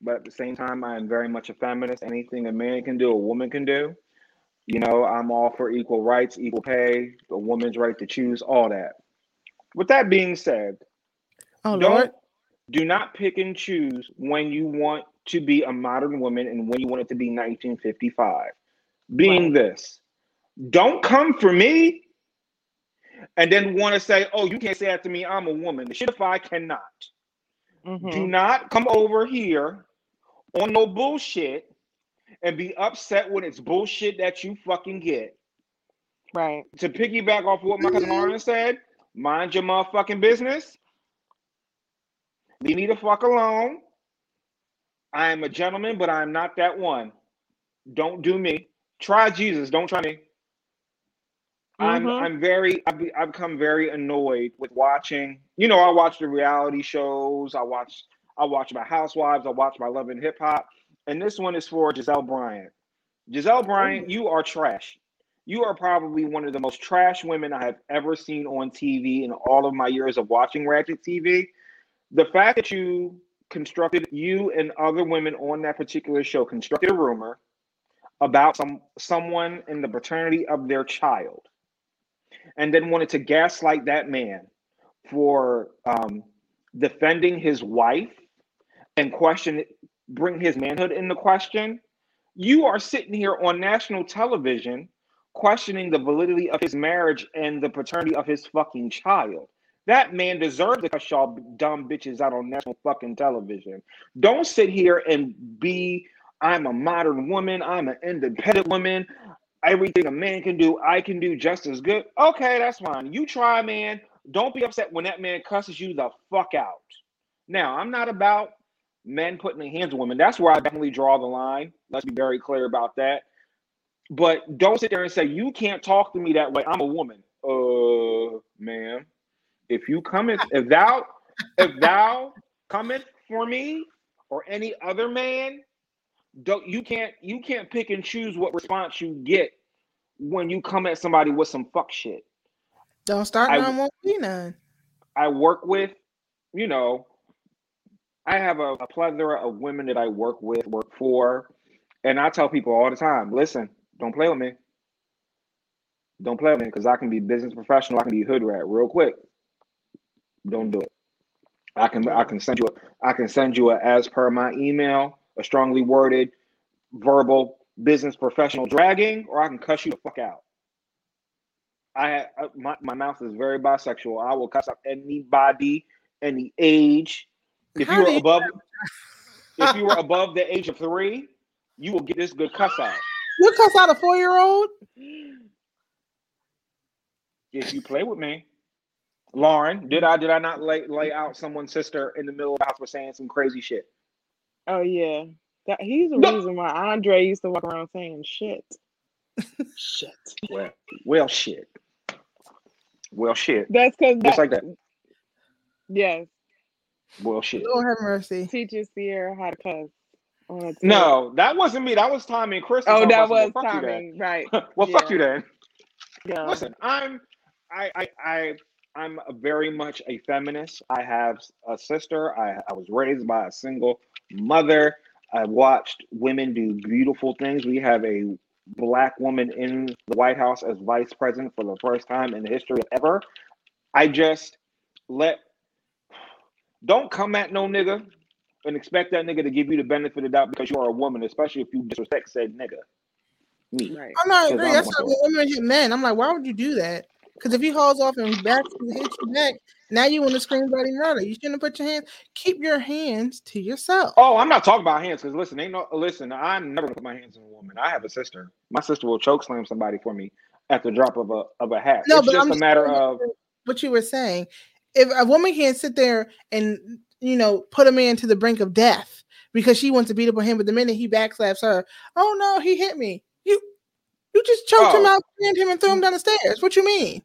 but at the same time, I am very much a feminist. Anything a man can do, a woman can do. You know, I'm all for equal rights, equal pay, the woman's right to choose, all that. With that being said, Oh don't Lord, do not pick and choose when you want to be a modern woman and when you want it to be 1955. Being this, don't come for me and then want to say, "Oh, you can't say that to me. I'm a woman." The shit if I cannot. Do Mhm. not come over here on no bullshit and be upset when it's bullshit that you fucking get. Right. To piggyback off what my cousin Lauren said, mind your motherfucking business. Leave me the fuck alone. I am a gentleman, but I am not that one. Don't do me. Try Jesus. Don't try me. I'm Mhm. I'm very I've, I've become very annoyed with watching. You know, I watch the reality shows. I watch I watch my Housewives. I watch my Love and Hip Hop. And this one is for Gizelle Bryant. Gizelle Bryant, you are trash. You are probably one of the most trash women I have ever seen on TV in all of my years of watching Ratchet TV. The fact that you constructed you and other women on that particular show constructed a rumor about some someone in the paternity of their child and then wanted to gaslight that man for um, defending his wife and question bring his manhood into question. You are sitting here on national television questioning the validity of his marriage and the paternity of his fucking child. That man deserves to cuss y'all dumb bitches out on national fucking television. Don't sit here and be i'm a modern woman i'm an independent woman everything a man can do, I can do just as good. Okay, that's fine. You try, man. Don't be upset when that man cusses you the fuck out. Now, I'm not about men putting their hands on women. That's where I definitely draw the line. Let's be very clear about that. But don't sit there and say, you can't talk to me that way. I'm a woman. Uh, ma'am. If you come in, if thou, if thou cometh for me or any other man, don't you can't you can't pick and choose what response you get when you come at somebody with some fuck shit. don't start I- none, won't be none. I work with, you know, I have a, a plethora of women that I work with, work for, and I tell people all the time, listen, don't play with me. Don't play with me because I can be business professional, I can be hood rat real quick. Don't do it. I can I can send you a I can send you a as per my email, a strongly worded verbal business professional dragging, or I can cuss you the fuck out. I, my, my mouth is very bisexual. I will cuss out anybody, any age. If you are above *laughs* if you are above the age of three, you will get this good cuss out. You cuss out a four year old? If you play with me. Lauren, did I did I not lay lay out someone's sister in the middle of the house for saying some crazy shit? Oh yeah. That he's the No. reason why Andre used to walk around saying shit. *laughs* shit. Well, well shit. Well shit. That's because Just like that. yes, Well shit. Lord have mercy. teaches Sierra how to cuss. on a tape. No, that wasn't me. That was Tommy and Chris. Oh, that was well, Tommy, right? then. *laughs* well, fuck you then. Yeah. Listen, I'm I I I I'm very much a feminist. I have a sister. I, I was raised by a single mother. I watched women do beautiful things. We have a black woman in the White House as vice president for the first time in the history of ever. I just let don't come at no nigga and expect that nigga to give you the benefit of the doubt because you are a woman, especially if you disrespect said nigga. Me. Right. I'm not agree. That's one how the women hit men. I'm like, why would you do that? Because if he hauls off and back hits you back, now you want to scream bloody murder. You shouldn't put your hands. Keep your hands to yourself. Oh, I'm not talking about hands because listen, ain't no listen. I'm never gonna put my hands on a woman. I have a sister. My sister will choke slam somebody for me at the drop of a of a hat. No, it's but just I'm a matter of what you were saying. If a woman can't sit there and you know put a man to the brink of death because she wants to beat up on him, but the minute he backslaps her, oh no, he hit me. You You just choked him Oh. out, pinned him, and threw him down the stairs. What you mean?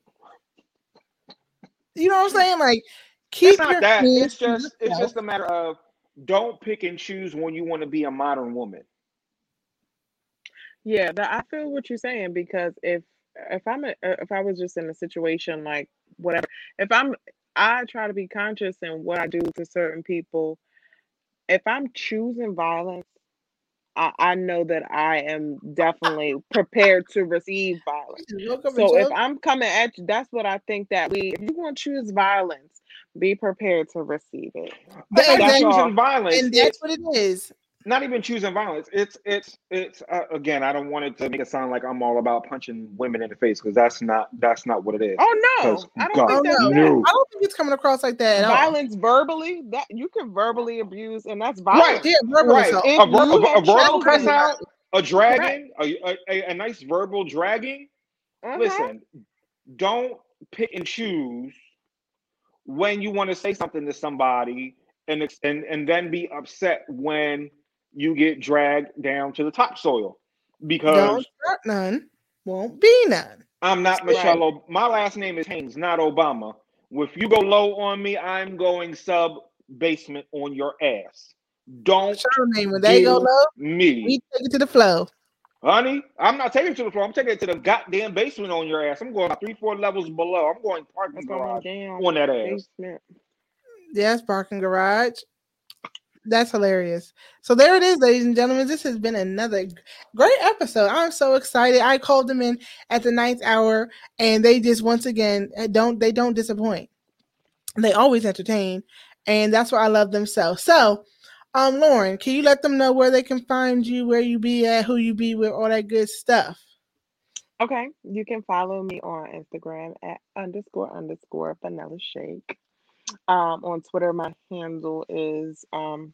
You know what I'm saying? Like, keep It's not your that. hands It's just it's yourself. just a matter of don't pick and choose when you want to be a modern woman. Yeah, that I feel what you're saying because if if I'm a, uh, if I was just in a situation like whatever, if I'm I try to be conscious in what I do to certain people. If I'm choosing violence, I, I know that I am definitely prepared to receive violence. You just woke up and So if. I'm coming at you, that's what I think that we if you want to choose violence, be prepared to receive it. That- Not even That's exactly. all. choosing violence. and that's what it is. Not even choosing violence. It's it's it's uh, again. I don't want it to make it sound like I'm all about punching women in the face because that's not that's not what it is. Oh no, 'Cause I don't God, think that's no, that. no. I don't think it's coming across like that at all. Violence verbally, that you can verbally abuse, and that's violence. Right. Yeah, verbal right. assault. A, ver- a, a verbal cuss out, a right? dragging, a, a, a, a nice verbal dragging. Uh-huh. Listen, don't pick and choose when you want to say something to somebody and it's, and and then be upset when you get dragged down to the topsoil because Don't none, won't be none. I'm not Right. Michelle. Ob- My last name is Haynes, not Obama. If you go low on me, I'm going sub basement on your ass. Don't Charlamagne, when they go low, me, we take it to the flow. honey. I'm not taking it to the floor. I'm taking it to the goddamn basement on your ass. I'm going three, four levels below. I'm going parking garage down on that ass. basement. Yes, parking garage. That's hilarious. So there it is, ladies and gentlemen. This has been another great episode. I'm so excited. I called them in at the ninth hour, and they just once again uh, don't they don't disappoint. They always entertain, and that's why I love them so. So, um, Lauren, can you let them know where they can find you, where you be at, who you be with, all that good stuff? Okay, you can follow me on Instagram at underscore underscore vanilla shake. Um, on Twitter, my handle is um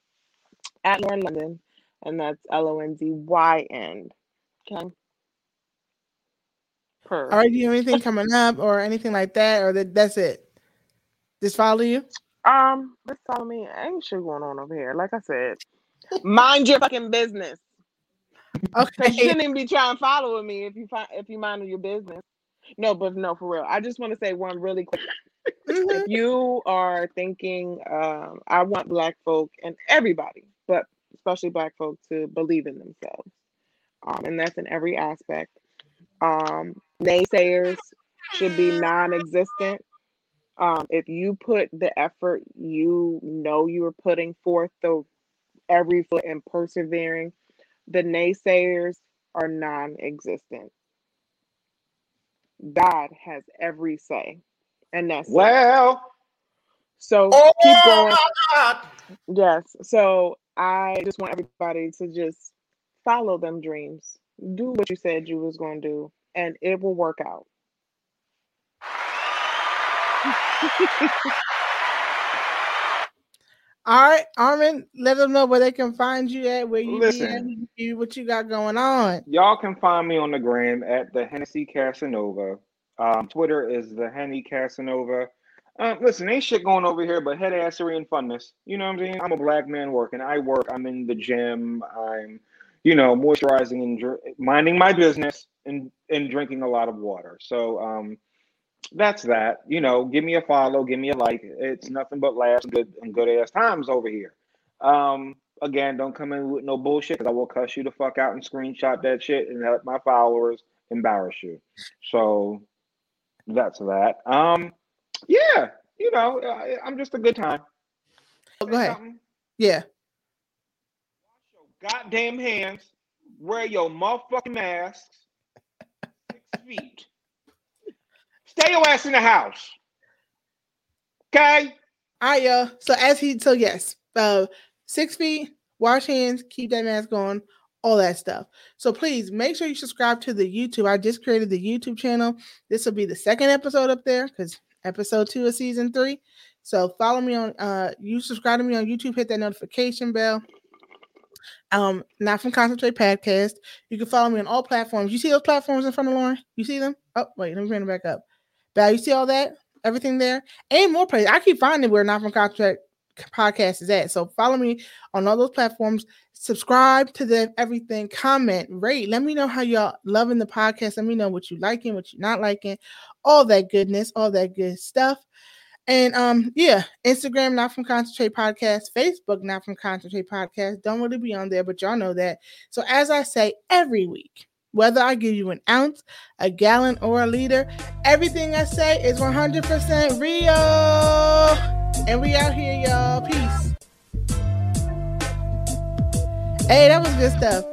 at Lauren Londyn, and that's L O N D Y N. Okay. Per. All right, do you have anything coming up or anything like that, or that that's it? Just follow you. Um, just follow me. Ain't shit going on over here. Like I said, mind your fucking business. Cause you Okay. shouldn't even be trying to follow me if you find if you mind your business. No, but no, for real. I just want to say one really quick. If *laughs* you are thinking, um, I want Black folk and everybody, but especially Black folk, to believe in themselves, um, and that's in every aspect. Um, naysayers should be non-existent. Um, if you put the effort you know you are putting forth, the every foot and persevering, the naysayers are non-existent. God has every say, and that's it. Well, So oh keep going. God. Yes. So I just want everybody to just follow them dreams. Do what you said you was going to do, and it will work out. *laughs* All right, Armin, let them know where they can find you at, where you be at, you- what you got going on. Y'all can find me on the gram at the Hennessy Casanova. Um, Twitter is the Henny Casanova. Um, listen, ain't shit going over here but head assery and funness. You know what I'm saying? I'm a black man working. I work. I'm in the gym. I'm, you know, moisturizing and dr- minding my business and and drinking a lot of water. So um, that's that. You know, give me a follow, give me a like. It's nothing but laughs and good and good ass times over here. Um, again, don't come in with no bullshit because I will cuss you the fuck out and screenshot that shit and let my followers embarrass you. So that's that. Um, yeah, you know, I, I'm just a good time. Oh, go ahead. something? Yeah. Wash your goddamn hands. Wear your motherfucking masks. Six *laughs* feet. Stay your ass in the house. Okay? All right, y'all. So as he so yes, uh six feet, wash hands, keep that mask on, all that stuff. So please make sure you subscribe to the YouTube. I just created the YouTube channel. This will be the second episode up there because episode two of season three. So follow me on uh you subscribe to me on YouTube, hit that notification bell. Um, not from Concentrate Podcast. You can follow me on all platforms. You see those platforms in front of Lauren? You see them? Oh, wait, let me bring it back up. Val, you see all that? Everything there? And more places. I keep finding where not from Concentrate podcast is at. So follow me on all those platforms. Subscribe to the everything, comment, rate. Let me know how y'all loving the podcast. Let me know what you liking, what you're not liking, all that goodness, all that good stuff. And um, yeah, Instagram not from concentrate podcast, Facebook not from concentrate podcast. Don't really be on there, but y'all know that. So as I say every week, whether I give you an ounce, a gallon, or a liter, everything I say is 100% real. And we out here, y'all. Peace. Hey, that was good stuff.